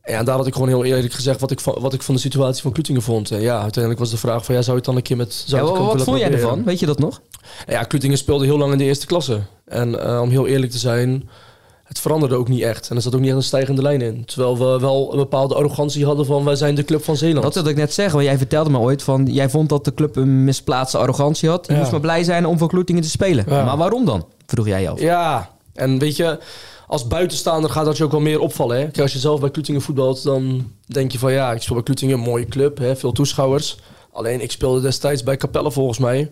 Ja, daar had ik gewoon heel eerlijk gezegd wat ik, van, wat ik van de situatie van Klutingen vond. En ja, uiteindelijk was de vraag van, ja, zou je het dan een keer met... Zou Ja, wat willen vond jij proberen? ervan? Weet je dat nog? Ja, Klutingen speelde heel lang in de eerste klasse. En eh, om heel eerlijk te zijn, het veranderde ook niet echt. En er zat ook niet echt een stijgende lijn in. Terwijl we wel een bepaalde arrogantie hadden van, wij zijn de club van Zeeland. Dat wilde ik net zeggen, want jij vertelde me ooit van... jij vond dat de club een misplaatste arrogantie had. Je Ja. moest maar blij zijn om voor Kloetingen te spelen. Ja. Maar waarom dan? Vroeg jij je af. Ja, en weet je, als buitenstaander gaat dat je ook wel meer opvallen. Hè? Kijk, als je zelf bij Klutingen voetbalt, dan denk je van ja, ik speel bij Klutingen, mooie club, hè? veel toeschouwers. Alleen ik speelde destijds bij Capelle volgens mij,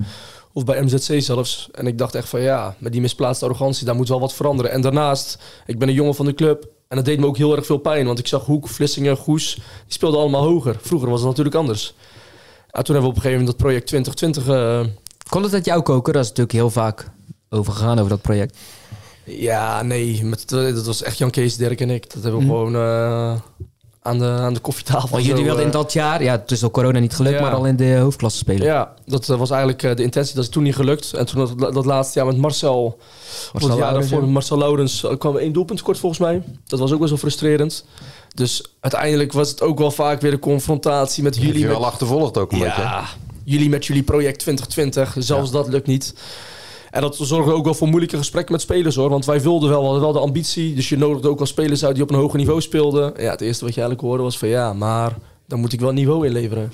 of bij MZC zelfs. En ik dacht echt van ja, met die misplaatste arrogantie, daar moet wel wat veranderen. En daarnaast, ik ben een jongen van de club en dat deed me ook heel erg veel pijn. Want ik zag Hoek, Vlissingen, Goes, die speelden allemaal hoger. Vroeger was het natuurlijk anders. Ja, toen hebben we op een gegeven moment dat project 2020... eh, Kon het uit jou koken? Dat is natuurlijk heel vaak over gegaan over dat project. Ja, nee. Met, dat was echt Jan Kees, Dirk en ik. Dat hebben we Mhm. gewoon eh, aan de, aan de koffietafel. Want jullie Zo, wilden in eh, dat jaar, ja, het is door corona niet gelukt, Ja. maar al in de hoofdklasse spelen. Ja, dat eh, was eigenlijk de intentie. Dat is toen niet gelukt. En toen dat, dat laatste jaar met Marcel, of het jaar daarvoor met Marcel Laurens, kwam één doelpunt kort volgens mij. Dat was ook best wel frustrerend. Dus uiteindelijk was het ook wel vaak weer een confrontatie met Jullie jullie. wel Met, achtervolgd ook een beetje. ja, jullie met jullie project 2020. Zelfs dat lukt niet. En dat zorgde ook wel voor moeilijke gesprekken met spelers hoor. Want wij wilden wel, we hadden wel de ambitie. Dus je nodigde ook wel spelers uit die op een hoger niveau speelden. Ja, het eerste wat je eigenlijk hoorde was van ja, maar dan moet ik wel niveau inleveren.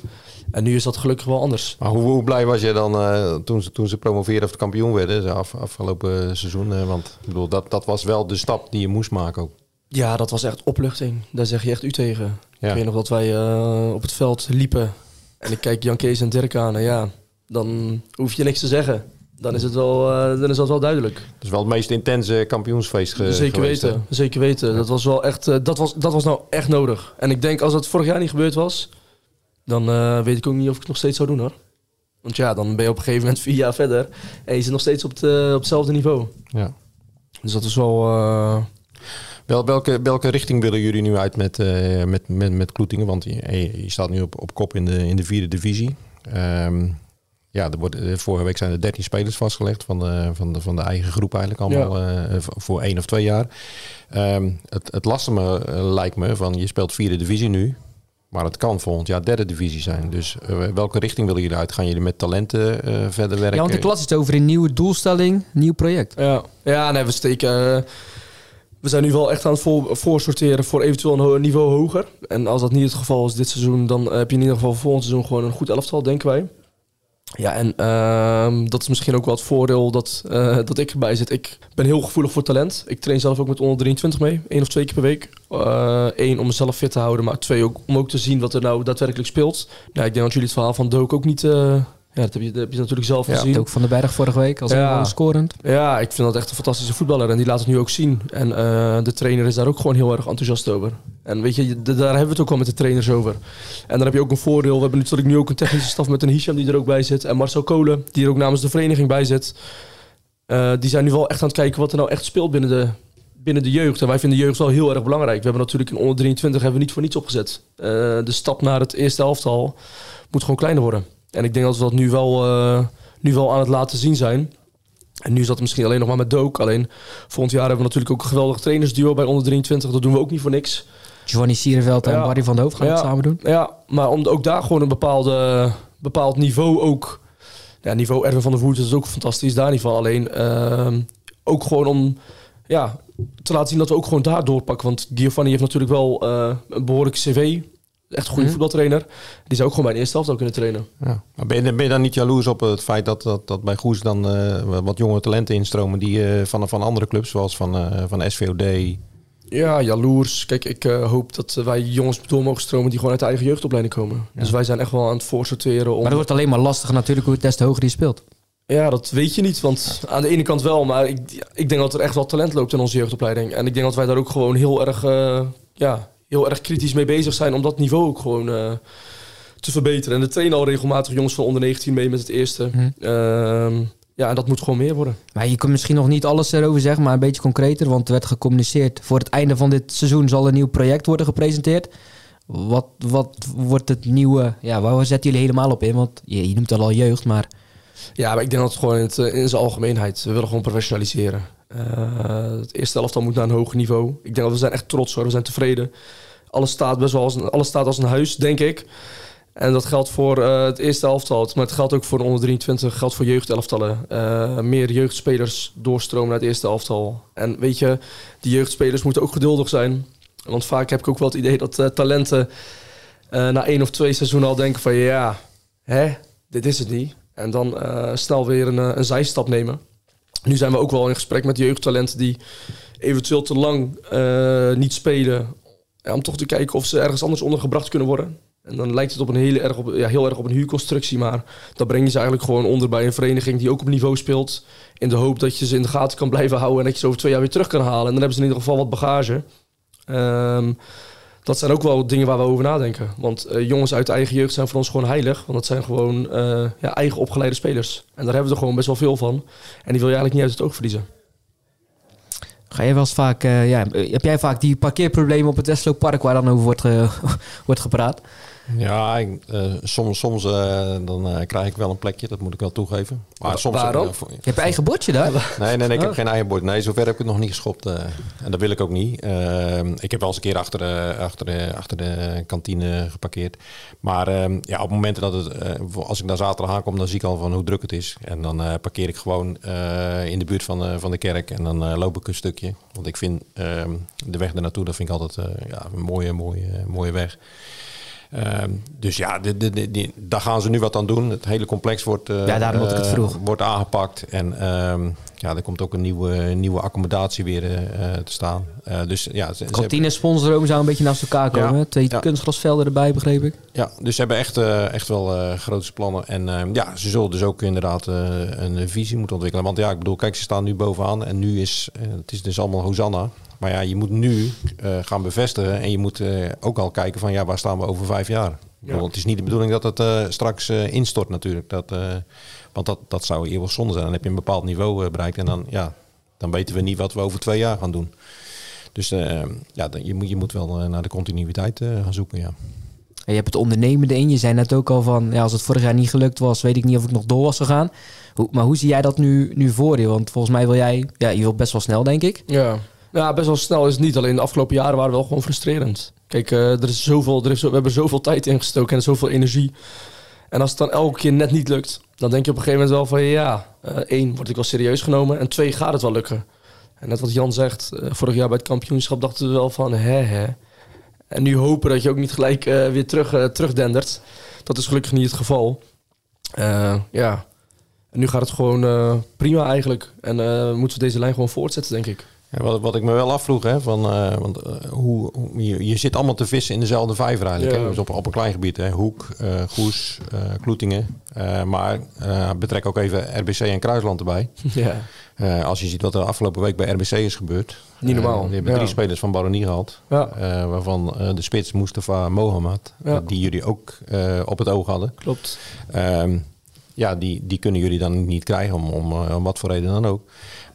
En nu is dat gelukkig wel anders. Maar hoe, hoe blij was je dan eh, toen, ze, toen ze promoveerden of de kampioen werden de af, afgelopen seizoen? eh, want ik bedoel, dat, dat was wel de stap die je moest maken ook. Ja, dat was echt opluchting. Daar zeg je echt u tegen. Ja. Ik weet nog dat wij eh, op het veld liepen. En ik kijk Jan Kees en Dirk aan. En ja, dan hoef je niks te zeggen. Dan is, het wel, eh, dan is dat wel duidelijk. Dat is wel het meest intense kampioensfeest ge- zeker geweest, hè? weten. Zeker weten. Dat was wel echt. eh, dat, was, dat was nou echt nodig. En ik denk als dat vorig jaar niet gebeurd was. Dan eh, weet ik ook niet of ik het nog steeds zou doen hoor. Want ja, dan ben je op een gegeven moment vier jaar verder. En je zit nog steeds op, het, eh, op hetzelfde niveau. Ja. Dus dat is wel. Wel, welke, welke richting willen jullie nu uit met, met, met, met Kloetingen? Want je, je staat nu op, op kop in de, in de vierde divisie. Ehm, ja, er wordt, eh, vorige week zijn er 13 spelers vastgelegd van de, van de, van de eigen groep eigenlijk allemaal eh, voor één of twee jaar. Ehm, het, het lastige eh, lijkt me van je speelt vierde divisie nu. Maar het kan volgend jaar derde divisie zijn. Dus eh, welke richting willen jullie uit? Gaan jullie met talenten eh, verder werken? Ja, want de klas is over een nieuwe doelstelling, nieuw project. Ja, ja nee, we steken. eh, we zijn nu wel echt aan het voor, voorsorteren voor eventueel een niveau hoger. En als dat niet het geval is dit seizoen, dan heb je in ieder geval volgend seizoen gewoon een goed elftal, denken wij. Ja, en ehm, dat is misschien ook wel het voordeel dat, eh, dat ik erbij zit. Ik ben heel gevoelig voor talent. Ik train zelf ook met onder 23 mee, één of twee keer per week. Eén, om mezelf fit te houden, maar twee, ook, om ook te zien wat er nou daadwerkelijk speelt. Ja, ik denk dat jullie het verhaal van Dook ook niet... eh, ja, dat heb je, dat heb je natuurlijk zelf Ja, gezien. ook van den Berg vorige week als Ja. een scorend. Ja, ik vind dat echt een fantastische voetballer. En die laat het nu ook zien. En eh, de trainer is daar ook gewoon heel erg enthousiast over. En weet je, de- daar hebben we het ook al met de trainers over. En dan heb je ook een voordeel. We hebben natuurlijk nu ook een technische staf met een Hisham die er ook bij zit. En Marcel Kolen, die er ook namens de vereniging bij zit. Eh, die zijn nu wel echt aan het kijken wat er nou echt speelt binnen de, binnen de jeugd. En wij vinden de jeugd wel heel erg belangrijk. We hebben natuurlijk in onder 23 hebben we niet voor niets opgezet. Eh, de stap naar het eerste elftal moet gewoon kleiner worden. En ik denk dat we dat nu wel, eh, nu wel aan het laten zien zijn. En nu is dat misschien alleen nog maar met Dook. Alleen volgend jaar hebben we natuurlijk ook een geweldig trainersduo bij onder 23. Dat doen we ook niet voor niks. Giovanni Sierenveld en Ja. Barry van der Hoofd gaan het samen doen. Ja, maar om ook daar gewoon een bepaalde, bepaald niveau ook... Ja, niveau Erwin van der Voort is ook fantastisch, daar niet van. Alleen ehm, ook gewoon om ja, te laten zien dat we ook gewoon daar doorpakken. Want Giovanni heeft natuurlijk wel eh, een behoorlijke cv. Echt een goede Mhm. voetbaltrainer. Die zou ook gewoon bij een eerste helft kunnen trainen. Ja. Maar ben, je, ben je dan niet jaloers op het feit dat, dat, dat bij Goes dan eh, wat jonge talenten instromen die eh, van, van andere clubs, zoals van, eh, van SVOD. Ja, jaloers. Kijk, ik eh, hoop dat wij jongens door mogen stromen die gewoon uit de eigen jeugdopleiding komen. Dus wij zijn echt wel aan het voorsorteren om... Maar het wordt alleen maar lastiger natuurlijk hoe het des te hoger je speelt. Ja, dat weet je niet. Want aan de ene kant wel, maar ik, ik denk dat er echt wel talent loopt in onze jeugdopleiding. En ik denk dat wij daar ook gewoon heel erg, eh, ja, heel erg kritisch mee bezig zijn om dat niveau ook gewoon eh, te verbeteren. En er trainen al regelmatig jongens van onder 19 mee met het eerste. Mhm. Ehm, ja, en dat moet gewoon meer worden. Maar je kunt misschien nog niet alles erover zeggen, maar een beetje concreter. Want er werd gecommuniceerd. Voor het einde van dit seizoen zal een nieuw project worden gepresenteerd. Wat, wat wordt het nieuwe... Ja, waar zetten jullie helemaal op in? Want je, je noemt het al jeugd, maar... Ja, maar ik denk dat het gewoon in, het, eh, in zijn algemeenheid. We willen gewoon professionaliseren. Eh, het eerste elftal moet naar een hoger niveau. Ik denk dat we zijn echt trots hoor. We zijn tevreden. Alles staat best wel als een, alles staat als een huis, denk ik. En dat geldt voor eh, het eerste elftal. Maar het geldt ook voor de onder 23. geldt voor jeugdelftallen. Eh, meer jeugdspelers doorstromen naar het eerste elftal. En weet je, die jeugdspelers moeten ook geduldig zijn. Want vaak heb ik ook wel het idee dat eh, talenten na één of twee seizoenen al denken van ja, hè, dit is het niet. En dan snel weer een, een zijstap nemen. Nu zijn we ook wel in gesprek met jeugdtalenten die eventueel te lang niet spelen. Om toch te kijken of ze ergens anders ondergebracht kunnen worden. En dan lijkt het op een hele erg op, ja, heel erg op een huurconstructie. Maar dan breng je ze eigenlijk gewoon onder bij een vereniging die ook op niveau speelt. In de hoop dat je ze in de gaten kan blijven houden. En dat je ze over twee jaar weer terug kan halen. En dan hebben ze in ieder geval wat bagage. Ehm, dat zijn ook wel dingen waar we over nadenken. Want eh, jongens uit de eigen jeugd zijn voor ons gewoon heilig. Want dat zijn gewoon eh, ja, eigen opgeleide spelers. En daar hebben we er gewoon best wel veel van. En die wil je eigenlijk niet uit het oog verliezen. Ga je wel eens vaak, eh, ja, heb jij vaak die parkeerproblemen op het Westlooppark waar dan over wordt, ge- wordt gepraat? Ja, ik, eh, soms, soms eh, dan eh, krijg ik wel een plekje, dat moet ik wel toegeven. Maar soms waarom? Je hebt je eigen bordje daar. Nee, nee, nee, ik heb Oh. geen eigen bord. Nee, zover heb ik het nog niet geschopt. eh, en dat wil ik ook niet. Eh, ik heb wel eens een keer achter, de- achter, de, achter de kantine geparkeerd. Maar eh, ja, op momenten dat het... eh, als ik daar zaterdag aankom, dan zie ik al van hoe druk het is. En dan eh, parkeer ik gewoon eh, in de buurt van, eh, van de kerk. En dan eh, loop ik een stukje. Want ik vind eh, de weg ernaartoe, dat vind ik altijd eh, ja, een mooie, mooie, mooie weg. Ehm, dus ja, de, de, de- daar gaan ze nu wat aan doen. Het hele complex wordt, eh, Ja, daarom ik het eh, vroeg. wordt aangepakt. En ehm, ja, er komt ook een nieuwe, nieuwe accommodatie weer eh, eh, te staan. Eh, dus ja, ze, Kantine sponsoren zou een beetje naast elkaar komen. Ja? Twee ja. kunstgrasvelden erbij, begreep ik. ja, dus ze hebben echt, eh, echt wel eh grote plannen. En ehm, ja, ze zullen dus ook inderdaad eh, een visie moeten ontwikkelen. Want ja, ik bedoel, kijk, ze staan nu bovenaan. En nu is eh, het is dus allemaal Hosanna. Maar ja, je moet nu eh, gaan bevestigen. En je moet eh, ook al kijken van ja, waar staan we over vijf jaar? Bedoel, Het is niet de bedoeling dat het eh, straks eh, instort natuurlijk. Dat, eh, want dat, dat zou eeuwig zonde zijn. Dan heb je een bepaald niveau bereikt. En dan, ja, dan weten we niet wat we over twee jaar gaan doen. Dus eh, ja, dan- je, moet, je moet wel naar de continuïteit eh, gaan zoeken, ja. En je hebt het ondernemende in. Je zei net ook al van, ja, als het vorig jaar niet gelukt was, weet ik niet of ik nog door was gegaan. Hoe, maar hoe zie jij dat nu, nu voor je? Want volgens mij wil jij, ja, je wilt best wel snel, denk ik. Ja. Ja, best wel snel is het niet. Alleen de afgelopen jaren waren wel gewoon frustrerend. Kijk, eh, er is zoveel, er is, we hebben zoveel tijd ingestoken en zoveel energie. En als het dan elke keer net niet lukt, dan denk je op een gegeven moment wel van ja, eh, één, word ik wel serieus genomen. En twee, gaat het wel lukken. En net wat Jan zegt, eh, vorig jaar bij het kampioenschap dachten we wel van hè hè. En nu hopen dat je ook niet gelijk weer terug, eh, terugdendert. Dat is gelukkig niet het geval. Ja, en nu gaat het gewoon prima eigenlijk. En moeten we deze lijn gewoon voortzetten, denk ik. Wat, wat ik me wel afvroeg, hè, van, eh, want eh, hoe, hoe- je, je zit allemaal te vissen in dezelfde vijver eigenlijk. Ja. Hè? Dus op, op een klein gebied, hè? Hoek, eh, Goes, Kloetingen. Maar betrek ook even RBC en Kruisland erbij. Ja. Als je ziet wat er afgelopen week bij RBC is gebeurd. Niet normaal. Die hebben Ja. drie spelers van Baronie gehad. Ja. waarvan de spits Mustafa Mohamed, die jullie ook op het oog hadden. Klopt. Ehm, ja, die, die kunnen jullie dan niet krijgen om, om, eh, om wat voor reden dan ook.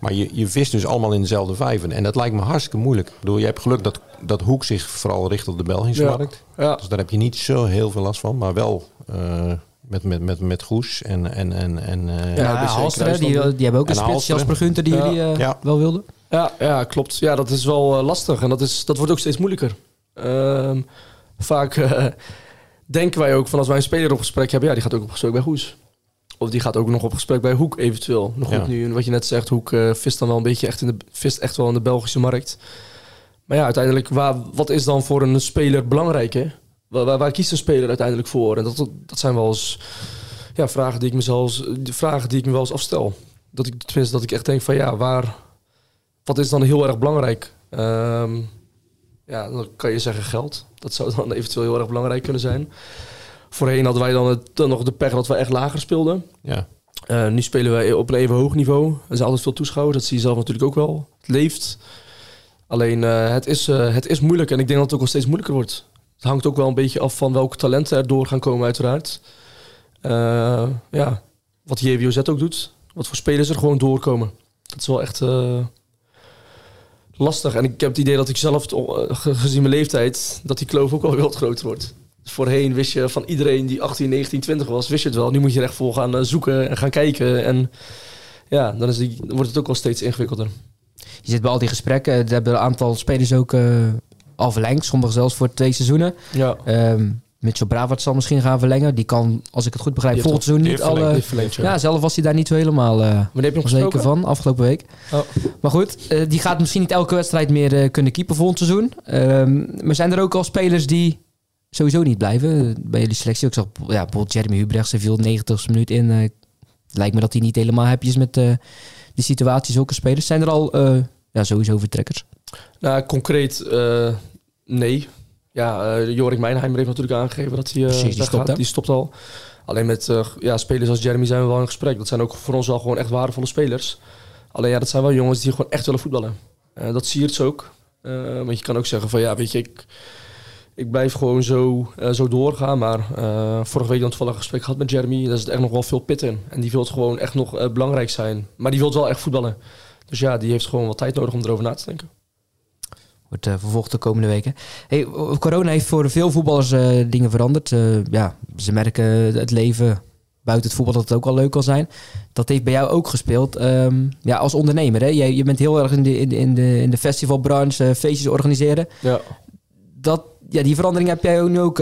Maar je, je vist dus allemaal in dezelfde vijver. En dat lijkt me hartstikke moeilijk. Ik bedoel, je hebt geluk dat, dat Hoek zich vooral richt op de Belgische Ja. markt. Ja. Dus daar heb je niet zo heel veel last van. Maar wel eh, met, met, met, met Goes en... en, en, en eh, Ja, RBC Halsteren, die, die hebben ook een En spits. Jasper Gunter, die Ja. jullie Ja. wel wilden. Ja, ja, klopt. Ja, dat is wel lastig. En dat, is, dat wordt ook steeds moeilijker. Ehm, vaak denken wij ook van als wij een speler op gesprek hebben... ja, die gaat ook op gesprek bij Goes. Of die gaat ook nog op gesprek bij Hoek eventueel. Nog Ja. nu, en wat je net zegt, Hoek eh, vist dan wel een beetje echt, in de, vist echt wel in de Belgische markt. Maar ja, uiteindelijk, waar, wat is dan voor een speler belangrijk, hè? Waar, waar, waar kiest een speler uiteindelijk voor? En dat, dat zijn wel eens ja, vragen, die ik mezelf, de vragen die ik me wel eens afstel. Dat ik, tenminste, dat ik echt denk van ja, waar, wat is dan heel erg belangrijk? Ehm, ja, dan kan je zeggen geld. Dat zou dan eventueel heel erg belangrijk kunnen zijn. Voorheen hadden wij dan, het, dan nog de pech dat we echt lager speelden. ja. Eh, nu spelen we op een even hoog niveau. Er zijn altijd veel toeschouwers, dat zie je zelf natuurlijk ook wel. Het leeft. Alleen eh, het, is, eh, het is moeilijk en ik denk dat het ook wel steeds moeilijker wordt. Het hangt ook wel een beetje af van welke talenten er door gaan komen uiteraard. Eh, ja, wat JWOZ ook doet. Wat voor spelers er gewoon doorkomen. Dat is wel echt eh, lastig. En ik heb het idee dat ik zelf, eh, gezien mijn leeftijd, dat die kloof ook wel wat groter wordt. Dus voorheen wist je van iedereen die 18, 19, 20 was, wist je het wel. Nu moet je er echt voor gaan eh, zoeken en gaan kijken. En ja, dan, is die, dan wordt het ook wel steeds ingewikkelder. Je zit bij al die gesprekken. Er hebben een aantal spelers ook eh, al verlengd. Sommigen zelfs voor twee seizoenen. Ja, Ehm Mitchell Bravard zal misschien gaan verlengen. Die kan, als ik het goed begrijp, volgend al- seizoen niet alle... ja. Ja, zelf was hij daar niet zo helemaal Wanneer heb je nog zeker van, afgelopen week. Oh. Maar goed, die gaat misschien niet elke wedstrijd meer eh, kunnen keepen volgend seizoen. Ehm, maar zijn er ook al spelers die sowieso niet blijven bij jullie selectie? Ik zag ja, bijvoorbeeld Jeremy Hubrechts, viel 90 minuut in. Het lijkt me dat hij niet helemaal happy is met eh, die situatie, zulke spelers. Zijn er al eh, ja, sowieso vertrekkers? Nou, concreet nee. Ja, Jorik Mijnheimer heeft natuurlijk aangegeven dat hij Precies, die stopt? Die stopt al. Alleen met ja, spelers als Jeremy zijn we wel in gesprek. Dat zijn ook voor ons wel gewoon echt waardevolle spelers. Alleen ja, dat zijn wel jongens die gewoon echt willen voetballen. Eh, dat zie je het ook. Eh, want je kan ook zeggen van ja, weet je, ik, ik blijf gewoon zo, eh, zo doorgaan. Maar eh, vorige week dan toevallig een gesprek gehad met Jeremy. Daar zit echt nog wel veel pit in. En die wil gewoon echt nog eh, belangrijk zijn. Maar die wil wel echt voetballen. Dus ja, die heeft gewoon wat tijd nodig om erover na te denken. Wordt uh, vervolgd de komende weken. Hey, corona heeft voor veel voetballers uh, dingen veranderd. Uh, ja, ze merken het leven buiten het voetbal dat het ook al leuk kan zijn. Dat heeft bij jou ook gespeeld. Um, ja, als ondernemer, hè? Je, je bent heel erg in de, in de, in de, in de festivalbranche, feestjes organiseren. Ja. Dat, ja, die verandering heb jij ook nu ook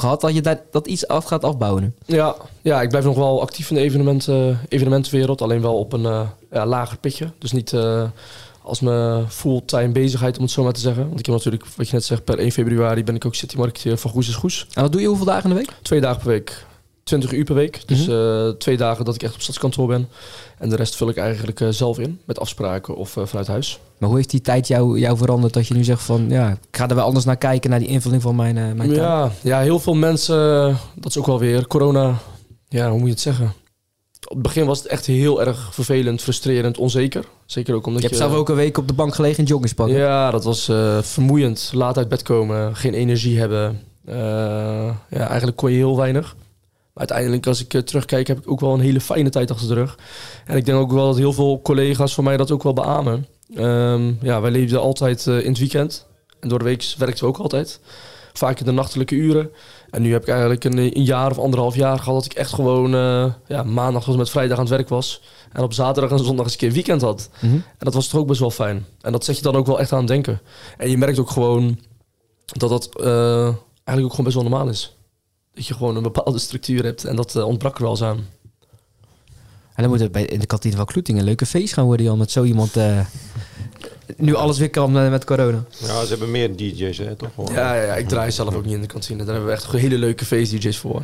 gehad, dat je dat, dat iets af gaat afbouwen. Ja, ja, ik blijf nog wel actief in de evenementen, evenementenwereld. Alleen wel op een ja, lager pitje. Dus niet als mijn fulltime bezigheid, om het zo maar te zeggen. Want ik heb natuurlijk, wat je net zegt, per 1 februari ben ik ook citymarketeer van Goes is Goes. En wat doe je hoeveel dagen in de week? Twee dagen per week. 20 uur per week. Dus mm -hmm. twee dagen dat ik echt op stadskantoor ben. En de rest vul ik eigenlijk uh, zelf in. Met afspraken of uh, vanuit huis. Maar hoe heeft die tijd jou, jou veranderd dat je nu zegt van... ja, ik ga er wel anders naar kijken, naar die invulling van mijn, mijn tijd? Ja, ja, heel veel mensen... dat is ook wel weer corona... Ja, hoe moet je het zeggen? op het begin was het echt heel erg vervelend, frustrerend, onzeker. Zeker ook omdat je... hebt zelf ook een week op de bank gelegen in joggingspak. Ja, dat was vermoeiend. Laat uit bed komen, geen energie hebben. Ja, eigenlijk kon je heel weinig. Maar uiteindelijk, als ik uh, terugkijk, heb ik ook wel een hele fijne tijd achter de rug. En ik denk ook wel dat heel veel collega's van mij dat ook wel beamen. Um, ja, wij leefden altijd in het weekend. En door de week werkten we ook altijd. Vaak in de nachtelijke uren. En nu heb ik eigenlijk een, een, jaar of anderhalf jaar gehad dat ik echt gewoon uh, ja, maandag tot met vrijdag aan het werk was. En op zaterdag en zondag eens een keer weekend had. Mm -hmm. En dat was toch ook best wel fijn. En dat zet je dan ook wel echt aan het denken. En je merkt ook gewoon dat dat uh, eigenlijk ook gewoon best wel normaal is. Dat je gewoon een bepaalde structuur hebt en dat uh, ontbrak er wel eens aan. En dan moet het bij in de kantine van Kloeting een leuke feest gaan worden, Jan, met zo iemand nu alles weer kan met corona. Ja, ze hebben meer DJ's, hè, toch? Ja, ja, ja, ik draai zelf ook niet in de kantine. Daar hebben we echt hele leuke feest-DJ's voor.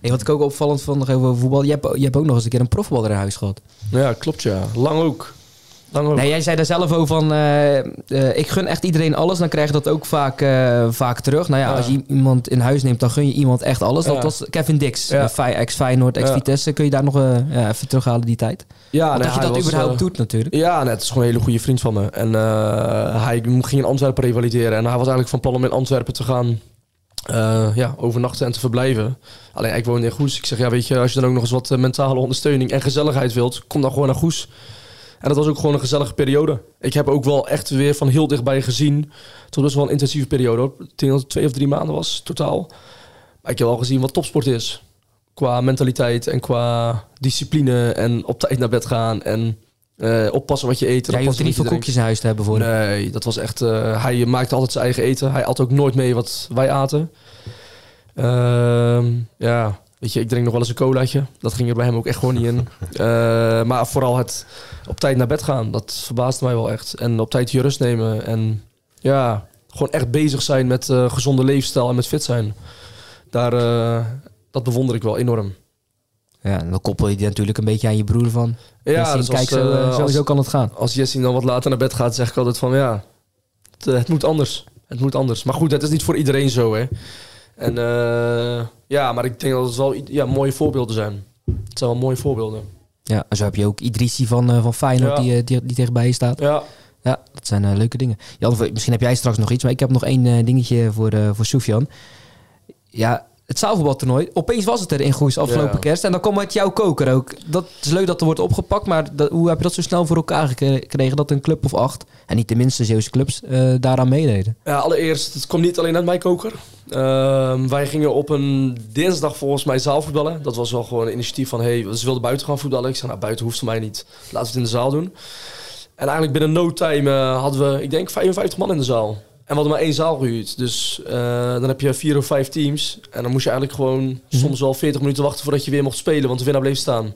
En wat ik ook opvallend vond nog over voetbal, je hebt, je hebt ook nog eens een keer een profvoetballer in huis gehad. Ja, klopt ja. Lang ook. Nee, jij zei daar zelf over van, uh, uh, ik gun echt iedereen alles. Dan krijg je dat ook vaak, uh, vaak terug. Nou ja, ja, als je iemand in huis neemt, dan gun je iemand echt alles. Dat was Kevin Dix, ex-Feyenoord, ex-Vitesse. Kun je daar nog even terughalen, die tijd? Ja, nee, dat je dat was, überhaupt doet natuurlijk. Ja, nee, het is gewoon een hele goede vriend van me. En hij ging in Antwerpen revalideren. En hij was eigenlijk van plan om in Antwerpen te gaan ja, overnachten en te verblijven. Alleen ik woon in Goes. Ik zeg, ja, weet je, als je dan ook nog eens wat mentale ondersteuning en gezelligheid wilt, kom dan gewoon naar Goes. En dat was ook gewoon een gezellige periode. Ik heb ook wel echt weer van heel dichtbij gezien. Het was best wel een intensieve periode. Ik denk dat het twee of drie maanden was totaal. Maar ik heb wel gezien wat topsport is. Qua mentaliteit en qua discipline en op tijd naar bed gaan en uh, oppassen wat je eet. Ja, je hoeft er niet veel koekjes in huis te hebben voor Nee, dat was echt... Uh, hij maakte altijd zijn eigen eten. Hij at ook nooit mee wat wij aten. Uh, ja, Weet je, ik drink nog wel eens een colaatje. Dat ging er bij hem ook echt gewoon niet in. Uh, maar vooral het op tijd naar bed gaan, dat verbaasde mij wel echt. En op tijd je rust nemen. En ja, gewoon echt bezig zijn met uh, gezonde leefstijl en met fit zijn. Daar, uh, dat bewonder ik wel enorm. Ja, en dan koppel je die natuurlijk een beetje aan je broer van. Ja, dus kijk, zo, uh, sowieso kan het gaan. Als Jessie dan wat later naar bed gaat, zeg ik altijd van ja, het, het moet anders. Het moet anders. Maar goed, het is niet voor iedereen zo, hè. En ja, maar ik denk dat het wel ja, mooie voorbeelden zijn. Het zijn wel mooie voorbeelden. Ja, zo heb je ook Idrissi van, uh, van Feyenoord ja. die, die, die tegenbij je staat. Ja. Ja, dat zijn uh, leuke dingen. Jan, misschien heb jij straks nog iets, maar ik heb nog één dingetje voor, voor Sofian. Ja, het zaalvoetbaltoernooi. Opeens was het er in Goes afgelopen ja. kerst. En dan kwam het jouw koker ook. Dat is leuk dat er wordt opgepakt. Maar dat, hoe heb je dat zo snel voor elkaar gekregen? Dat een club of acht, en niet de minste Zeeuwse clubs, uh, daaraan meededen? Ja, allereerst, het komt niet alleen uit mijn koker. Uh, wij gingen op een dinsdag volgens mij zaalvoetballen. Dat was wel gewoon een initiatief van... hey, ze wilden buiten gaan voetballen. Ik zei, nou, buiten hoeft voor mij niet. Laten we het in de zaal doen. En eigenlijk binnen no time uh, hadden we, ik denk, 55 man in de zaal. En we hadden maar één zaal gehuurd. Dus uh, dan heb je vier of vijf teams. En dan moest je eigenlijk gewoon mm -hmm. soms wel 40 minuten wachten voordat je weer mocht spelen. Want de winnaar bleef staan.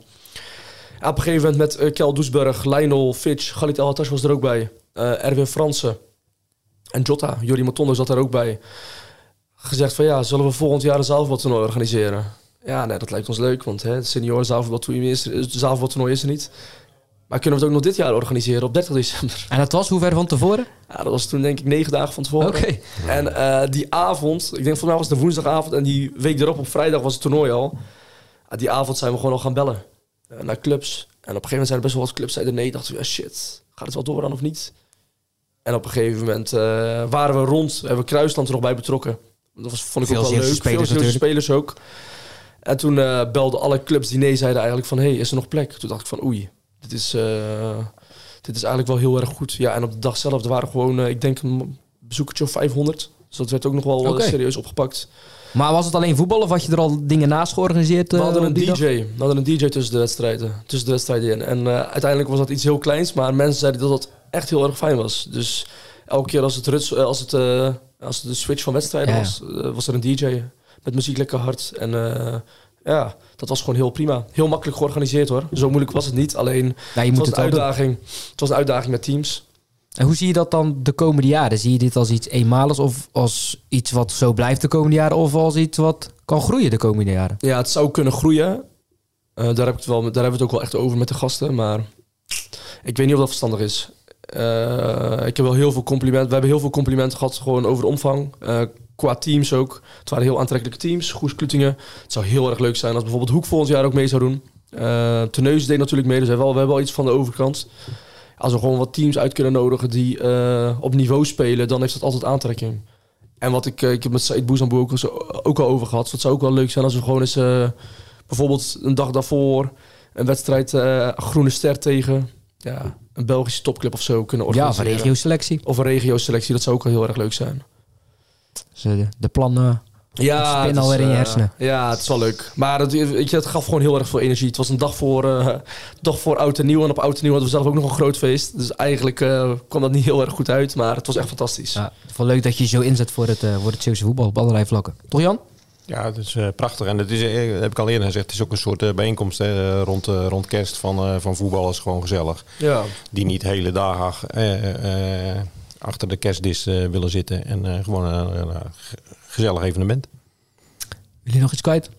En op een gegeven moment met uh, Kel Doesburg, Lionel, Fitch, Galit El was er ook bij. Uh, Erwin Fransen en Jota, Jori Matondo zat er ook bij. Gezegd van ja, zullen we volgend jaar een zaalvoetbaltoernooi organiseren? Ja, nee, dat lijkt ons leuk, want hè, het senior zaalvoetbaltoernooi is, zaalvoetbaltoernooi is er niet. Maar kunnen we het ook nog dit jaar organiseren op 30 december? En dat was hoe ver van tevoren? Ja, dat was toen denk ik negen dagen van tevoren. Oké. Okay. En uh, die avond, ik denk mij was het de woensdagavond en die week erop op vrijdag was het toernooi al. Uh, die avond zijn we gewoon al gaan bellen uh, naar clubs. En op een gegeven moment zijn er best wel wat clubs zeiden nee. Dachten we, ja, shit, gaat het wel door dan of niet? En op een gegeven moment uh, waren we rond, hebben we Kruisland er nog bij betrokken. Dat was, vond ik Veel ook wel leuk. Spelers, Veel spelers ook. En toen belden alle clubs die nee zeiden eigenlijk van... hé, hey, is er nog plek? Toen dacht ik van oei, dit is, uh, dit is eigenlijk wel heel erg goed. Ja, en op de dag zelf, er waren gewoon, eh, ik denk, een bezoekertje of 500. Dus dat werd ook nog wel eh, serieus opgepakt. Maar was het alleen voetbal of had je er al dingen naast georganiseerd? We eh, hadden een DJ. dag? We hadden een DJ tussen de wedstrijden. Tussen de wedstrijden in. En eh, uiteindelijk was dat iets heel kleins. Maar mensen zeiden dat dat echt heel erg fijn was. Dus elke keer als het, ruts, eh, als het, eh, als het de switch van wedstrijden Ja. was, eh, was er een DJ. Met muziek lekker hard. En eh, ja, dat was gewoon heel prima. Heel makkelijk georganiseerd hoor. Zo moeilijk was het niet. Alleen Ja, je het moet was, het een doen. uitdaging. het was een uitdaging met teams. En hoe zie je dat dan de komende jaren? Zie je dit als iets eenmaligs of als iets wat zo blijft de komende jaren? Of als iets wat kan groeien de komende jaren? Ja, het zou kunnen groeien. Eh, daar, heb ik het wel, daar hebben we het ook wel echt over met de gasten. Maar ik weet niet of dat verstandig is. Eh, ik heb wel heel veel complimenten. We hebben heel veel complimenten gehad gewoon over de omvang. Eh, qua teams ook. Het waren heel aantrekkelijke teams. Goes Klutingen. Het zou heel erg leuk zijn als bijvoorbeeld Hoek volgend jaar ook mee zou doen. Uh, Teneus deed natuurlijk mee. Dus we hebben, wel, we hebben wel iets van de overkant. Als we gewoon wat teams uit kunnen nodigen die eh, op niveau spelen, dan heeft dat altijd aantrekking. En wat ik, eh, ik heb met Said Boezamboe ook, ook al over gehad. Het zou ook wel leuk zijn als we gewoon eens bijvoorbeeld een dag daarvoor een wedstrijd Groene Ster tegen ja, een Belgische topclub of zo kunnen Ja, van organiseren. regio-selectie. Of een regio-selectie, dat zou ook wel heel erg leuk zijn. Dus, de, de plannen. Ja, spin alweer in je eh, ja, het is wel leuk. Maar het, weet je, het gaf gewoon heel erg veel energie. Het was een dag voor, eh, dag voor Oud en Nieuw. En op Oud en Nieuw hadden we zelf ook nog een groot feest. Dus eigenlijk eh, kwam dat niet heel erg goed uit. Maar het was echt fantastisch. Ja, het is wel leuk dat je je zo inzet voor het, eh, voor het Zeeuwse voetbal op allerlei vlakken. Toch Jan? Ja, het is eh, prachtig. En het is, heb ik al eerder gezegd, het is ook een soort bijeenkomst hè, eh, rond, eh, rond kerst van, eh van voetballers. Gewoon gezellig. Ja. Die niet hele dagen eh, eh, achter de kerstdis eh, willen zitten. En eh, gewoon een, gezellig evenement. Jullie nog iets kwijt?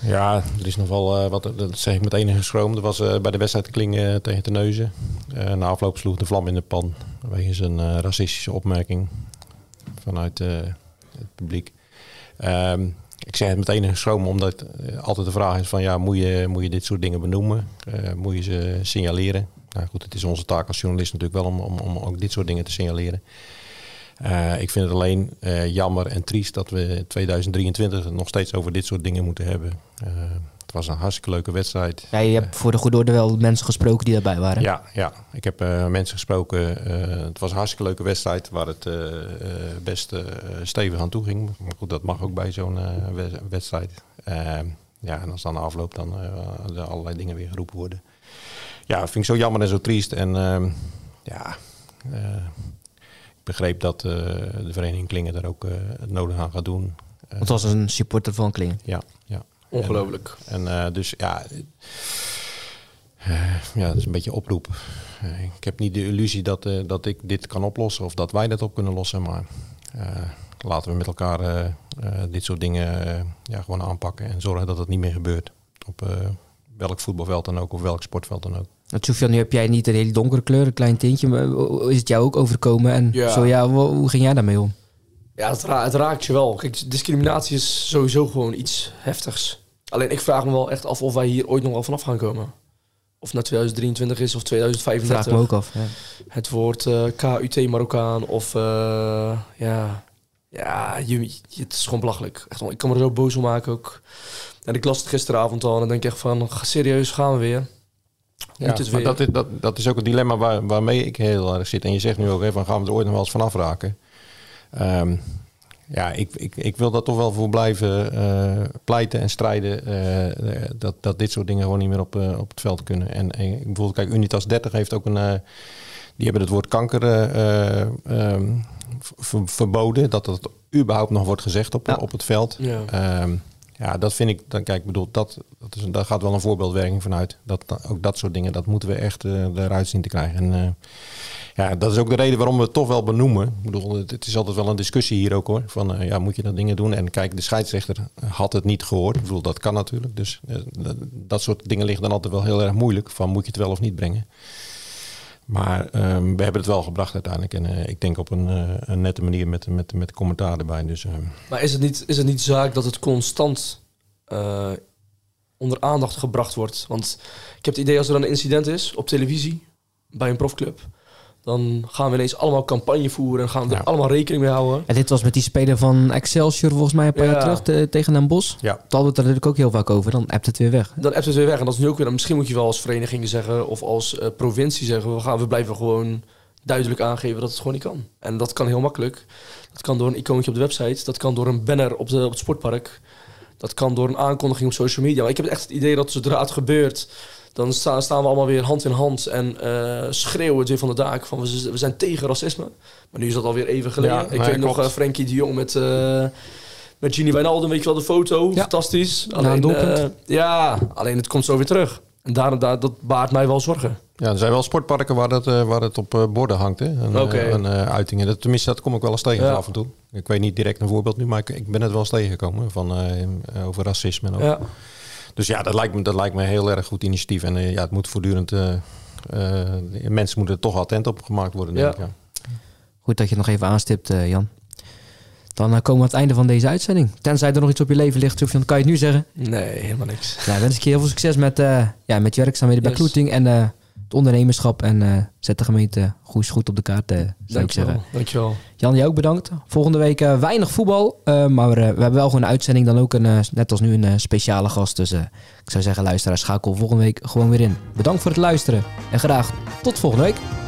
Ja, er is nog wel eh, wat, dat zeg ik met enige schroom. Er was bij de wedstrijd Klingen tegen Terneuzen. Eh na afloop sloeg de vlam in de pan. Wegens een racistische opmerking vanuit het publiek. Ehm, ik zeg het met enige schroom, omdat altijd de vraag is van ja, moet je, moet je dit soort dingen benoemen? Moet je ze signaleren? Nou goed, het is onze taak als journalist natuurlijk wel om, om, om ook dit soort dingen te signaleren. Eh, ik vind het alleen eh, jammer en triest dat we in 2023 het nog steeds over dit soort dingen moeten hebben. Eh, het was een hartstikke leuke wedstrijd. Ja, je hebt voor de goede orde wel mensen gesproken die daarbij waren. Ja, ja. ik heb mensen gesproken. het was een hartstikke leuke wedstrijd waar het best stevig aan toe ging. Maar goed, dat mag ook bij zo'n we- wedstrijd. Ja, en als dan de afloop dan allerlei dingen weer geroepen worden. Ja, dat vind ik zo jammer en zo triest. En ehm, ja, eh, ik begreep dat eh, de vereniging Klingen daar ook eh, het nodig aan gaat doen. Het was een supporter van Klingen. ja, ja. Ongelooflijk. En eh, dus ja, eh, ja, dat is een beetje oproep. Ik heb niet de illusie dat, eh, dat ik dit kan oplossen of dat wij dat op kunnen lossen. Maar eh, laten we met elkaar eh, eh, dit soort dingen ja, gewoon aanpakken en zorgen dat het niet meer gebeurt. Op eh, welk voetbalveld dan ook of welk sportveld dan ook. Want Sofian, nu heb jij niet een hele donkere kleur, een klein tintje. Maar is het jou ook overkomen? En Ja. zo ja, hoe, ging jij daarmee om? Ja, het, ra- het raakt je wel. Kijk, discriminatie is sowieso gewoon iets heftigs. Alleen ik vraag me wel echt af of wij hier ooit nog wel vanaf gaan komen. Of nou 2023 is of Vraag 2035. me ook af. Ja. Het woord eh, KUT Marokkaan of eh, ja, ja je, je- het is gewoon belachelijk. Echt, ik kan me er zo boos om maken ook. En ik las het gisteravond al en dan denk ik echt van, serieus, gaan we weer? Ja, het maar dat, is, dat, dat is ook het dilemma waar, waarmee ik heel erg zit. En je zegt nu ook, hè, van gaan we er ooit nog wel eens van afraken? Ehm, ja, ik, ik, ik wil daar toch wel voor blijven eh, pleiten en strijden. eh, dat, dat dit soort dingen gewoon niet meer op, eh, op het veld kunnen. En, en bijvoorbeeld, kijk, Unitas 30 heeft ook een... die hebben het woord kanker eh, eh, ehm, ver- verboden. Dat dat überhaupt nog wordt gezegd op, Ja. op het veld. Ja. Ehm, ja, dat vind ik, dan, kijk, bedoel, dat, dat is, daar gaat wel een voorbeeldwerking vanuit. Dat, ook dat soort dingen, dat moeten we echt eh, eruit zien te krijgen. En eh, ja, dat is ook de reden waarom we het toch wel benoemen. Bedoel, het, is altijd wel een discussie hier ook hoor. Van, eh, ja, moet je dat dingen doen? En kijk, de scheidsrechter had het niet gehoord. Ik bedoel, dat kan natuurlijk. Dus dat, dat soort dingen liggen dan altijd wel heel erg moeilijk. Van, moet je het wel of niet brengen? Maar ehm, we hebben het wel gebracht uiteindelijk. En eh, ik denk op een, eh, een nette manier met, met, met commentaar erbij. Dus ehm, Maar is het niet, is het niet zaak dat het constant eh, onder aandacht gebracht wordt? Want ik heb het idee als er een incident is op televisie bij een profclub, Dan gaan we ineens allemaal campagne voeren en gaan we er allemaal rekening mee houden. En dit was met die speler van Excelsior volgens mij een paar Ja. jaar terug te- tegen Den Bosch. Ja. Daar hadden we het er natuurlijk ook heel vaak over. Dan appt het weer weg. Dan appt het weer weg. En dat is nu ook weer, misschien moet je wel als vereniging zeggen of als eh, provincie zeggen, we, gaan, we blijven gewoon duidelijk aangeven dat het gewoon niet kan. En dat kan heel makkelijk. Dat kan door een icoontje op de website, dat kan door een banner op, de, op het sportpark, dat kan door een aankondiging op social media. Maar ik heb echt het idee dat zodra het gebeurt, dan sta- staan we allemaal weer hand in hand en eh, schreeuwen het weer van de daak van we, zijn tegen racisme. Maar nu is dat alweer even geleden. Ja, ik weet nog eh, Frenkie de Jong met... eh met Gini Wijnaldum, weet je wel, de foto. Ja. Fantastisch. Een doelpunt. eh, ja, alleen het komt zo weer terug. En daar, daar, dat baart mij wel zorgen. Ja, er zijn wel sportparken waar het, waar het op borden hangt. Hè? En, eh, Oké. en, eh, uitingen. Dat, tenminste, dat kom ik wel eens tegen Ja. af en toe. Ik weet niet direct een voorbeeld nu, maar ik, ik ben het wel eens tegengekomen van, over racisme. En. Dus ja, dat lijkt, me, dat lijkt me een heel erg goed initiatief. En eh, ja, het moet voortdurend... eh, eh, mensen moeten er toch attent op gemaakt worden, denk Ja. ik. Ja. Goed dat je het nog even aanstipt, eh, Jan. Dan komen we aan het einde van deze uitzending. Tenzij er nog iets op je leven ligt, dan kan je het nu zeggen. Nee, helemaal niks. Ja, wens ik je heel veel succes met, eh, ja, met je werkzaamheden bij Yes. Kloeting en eh, het ondernemerschap. En eh, zet de gemeente Goes goed op de kaart, eh, zou ik zeggen. Dankjewel. Jan, jij ook bedankt. Volgende week eh, weinig voetbal. maar we, hebben wel gewoon een uitzending. Dan ook een, net als nu een speciale gast. Dus ik zou zeggen, luisteraars, schakel volgende week gewoon weer in. Bedankt voor het luisteren. En graag tot volgende week.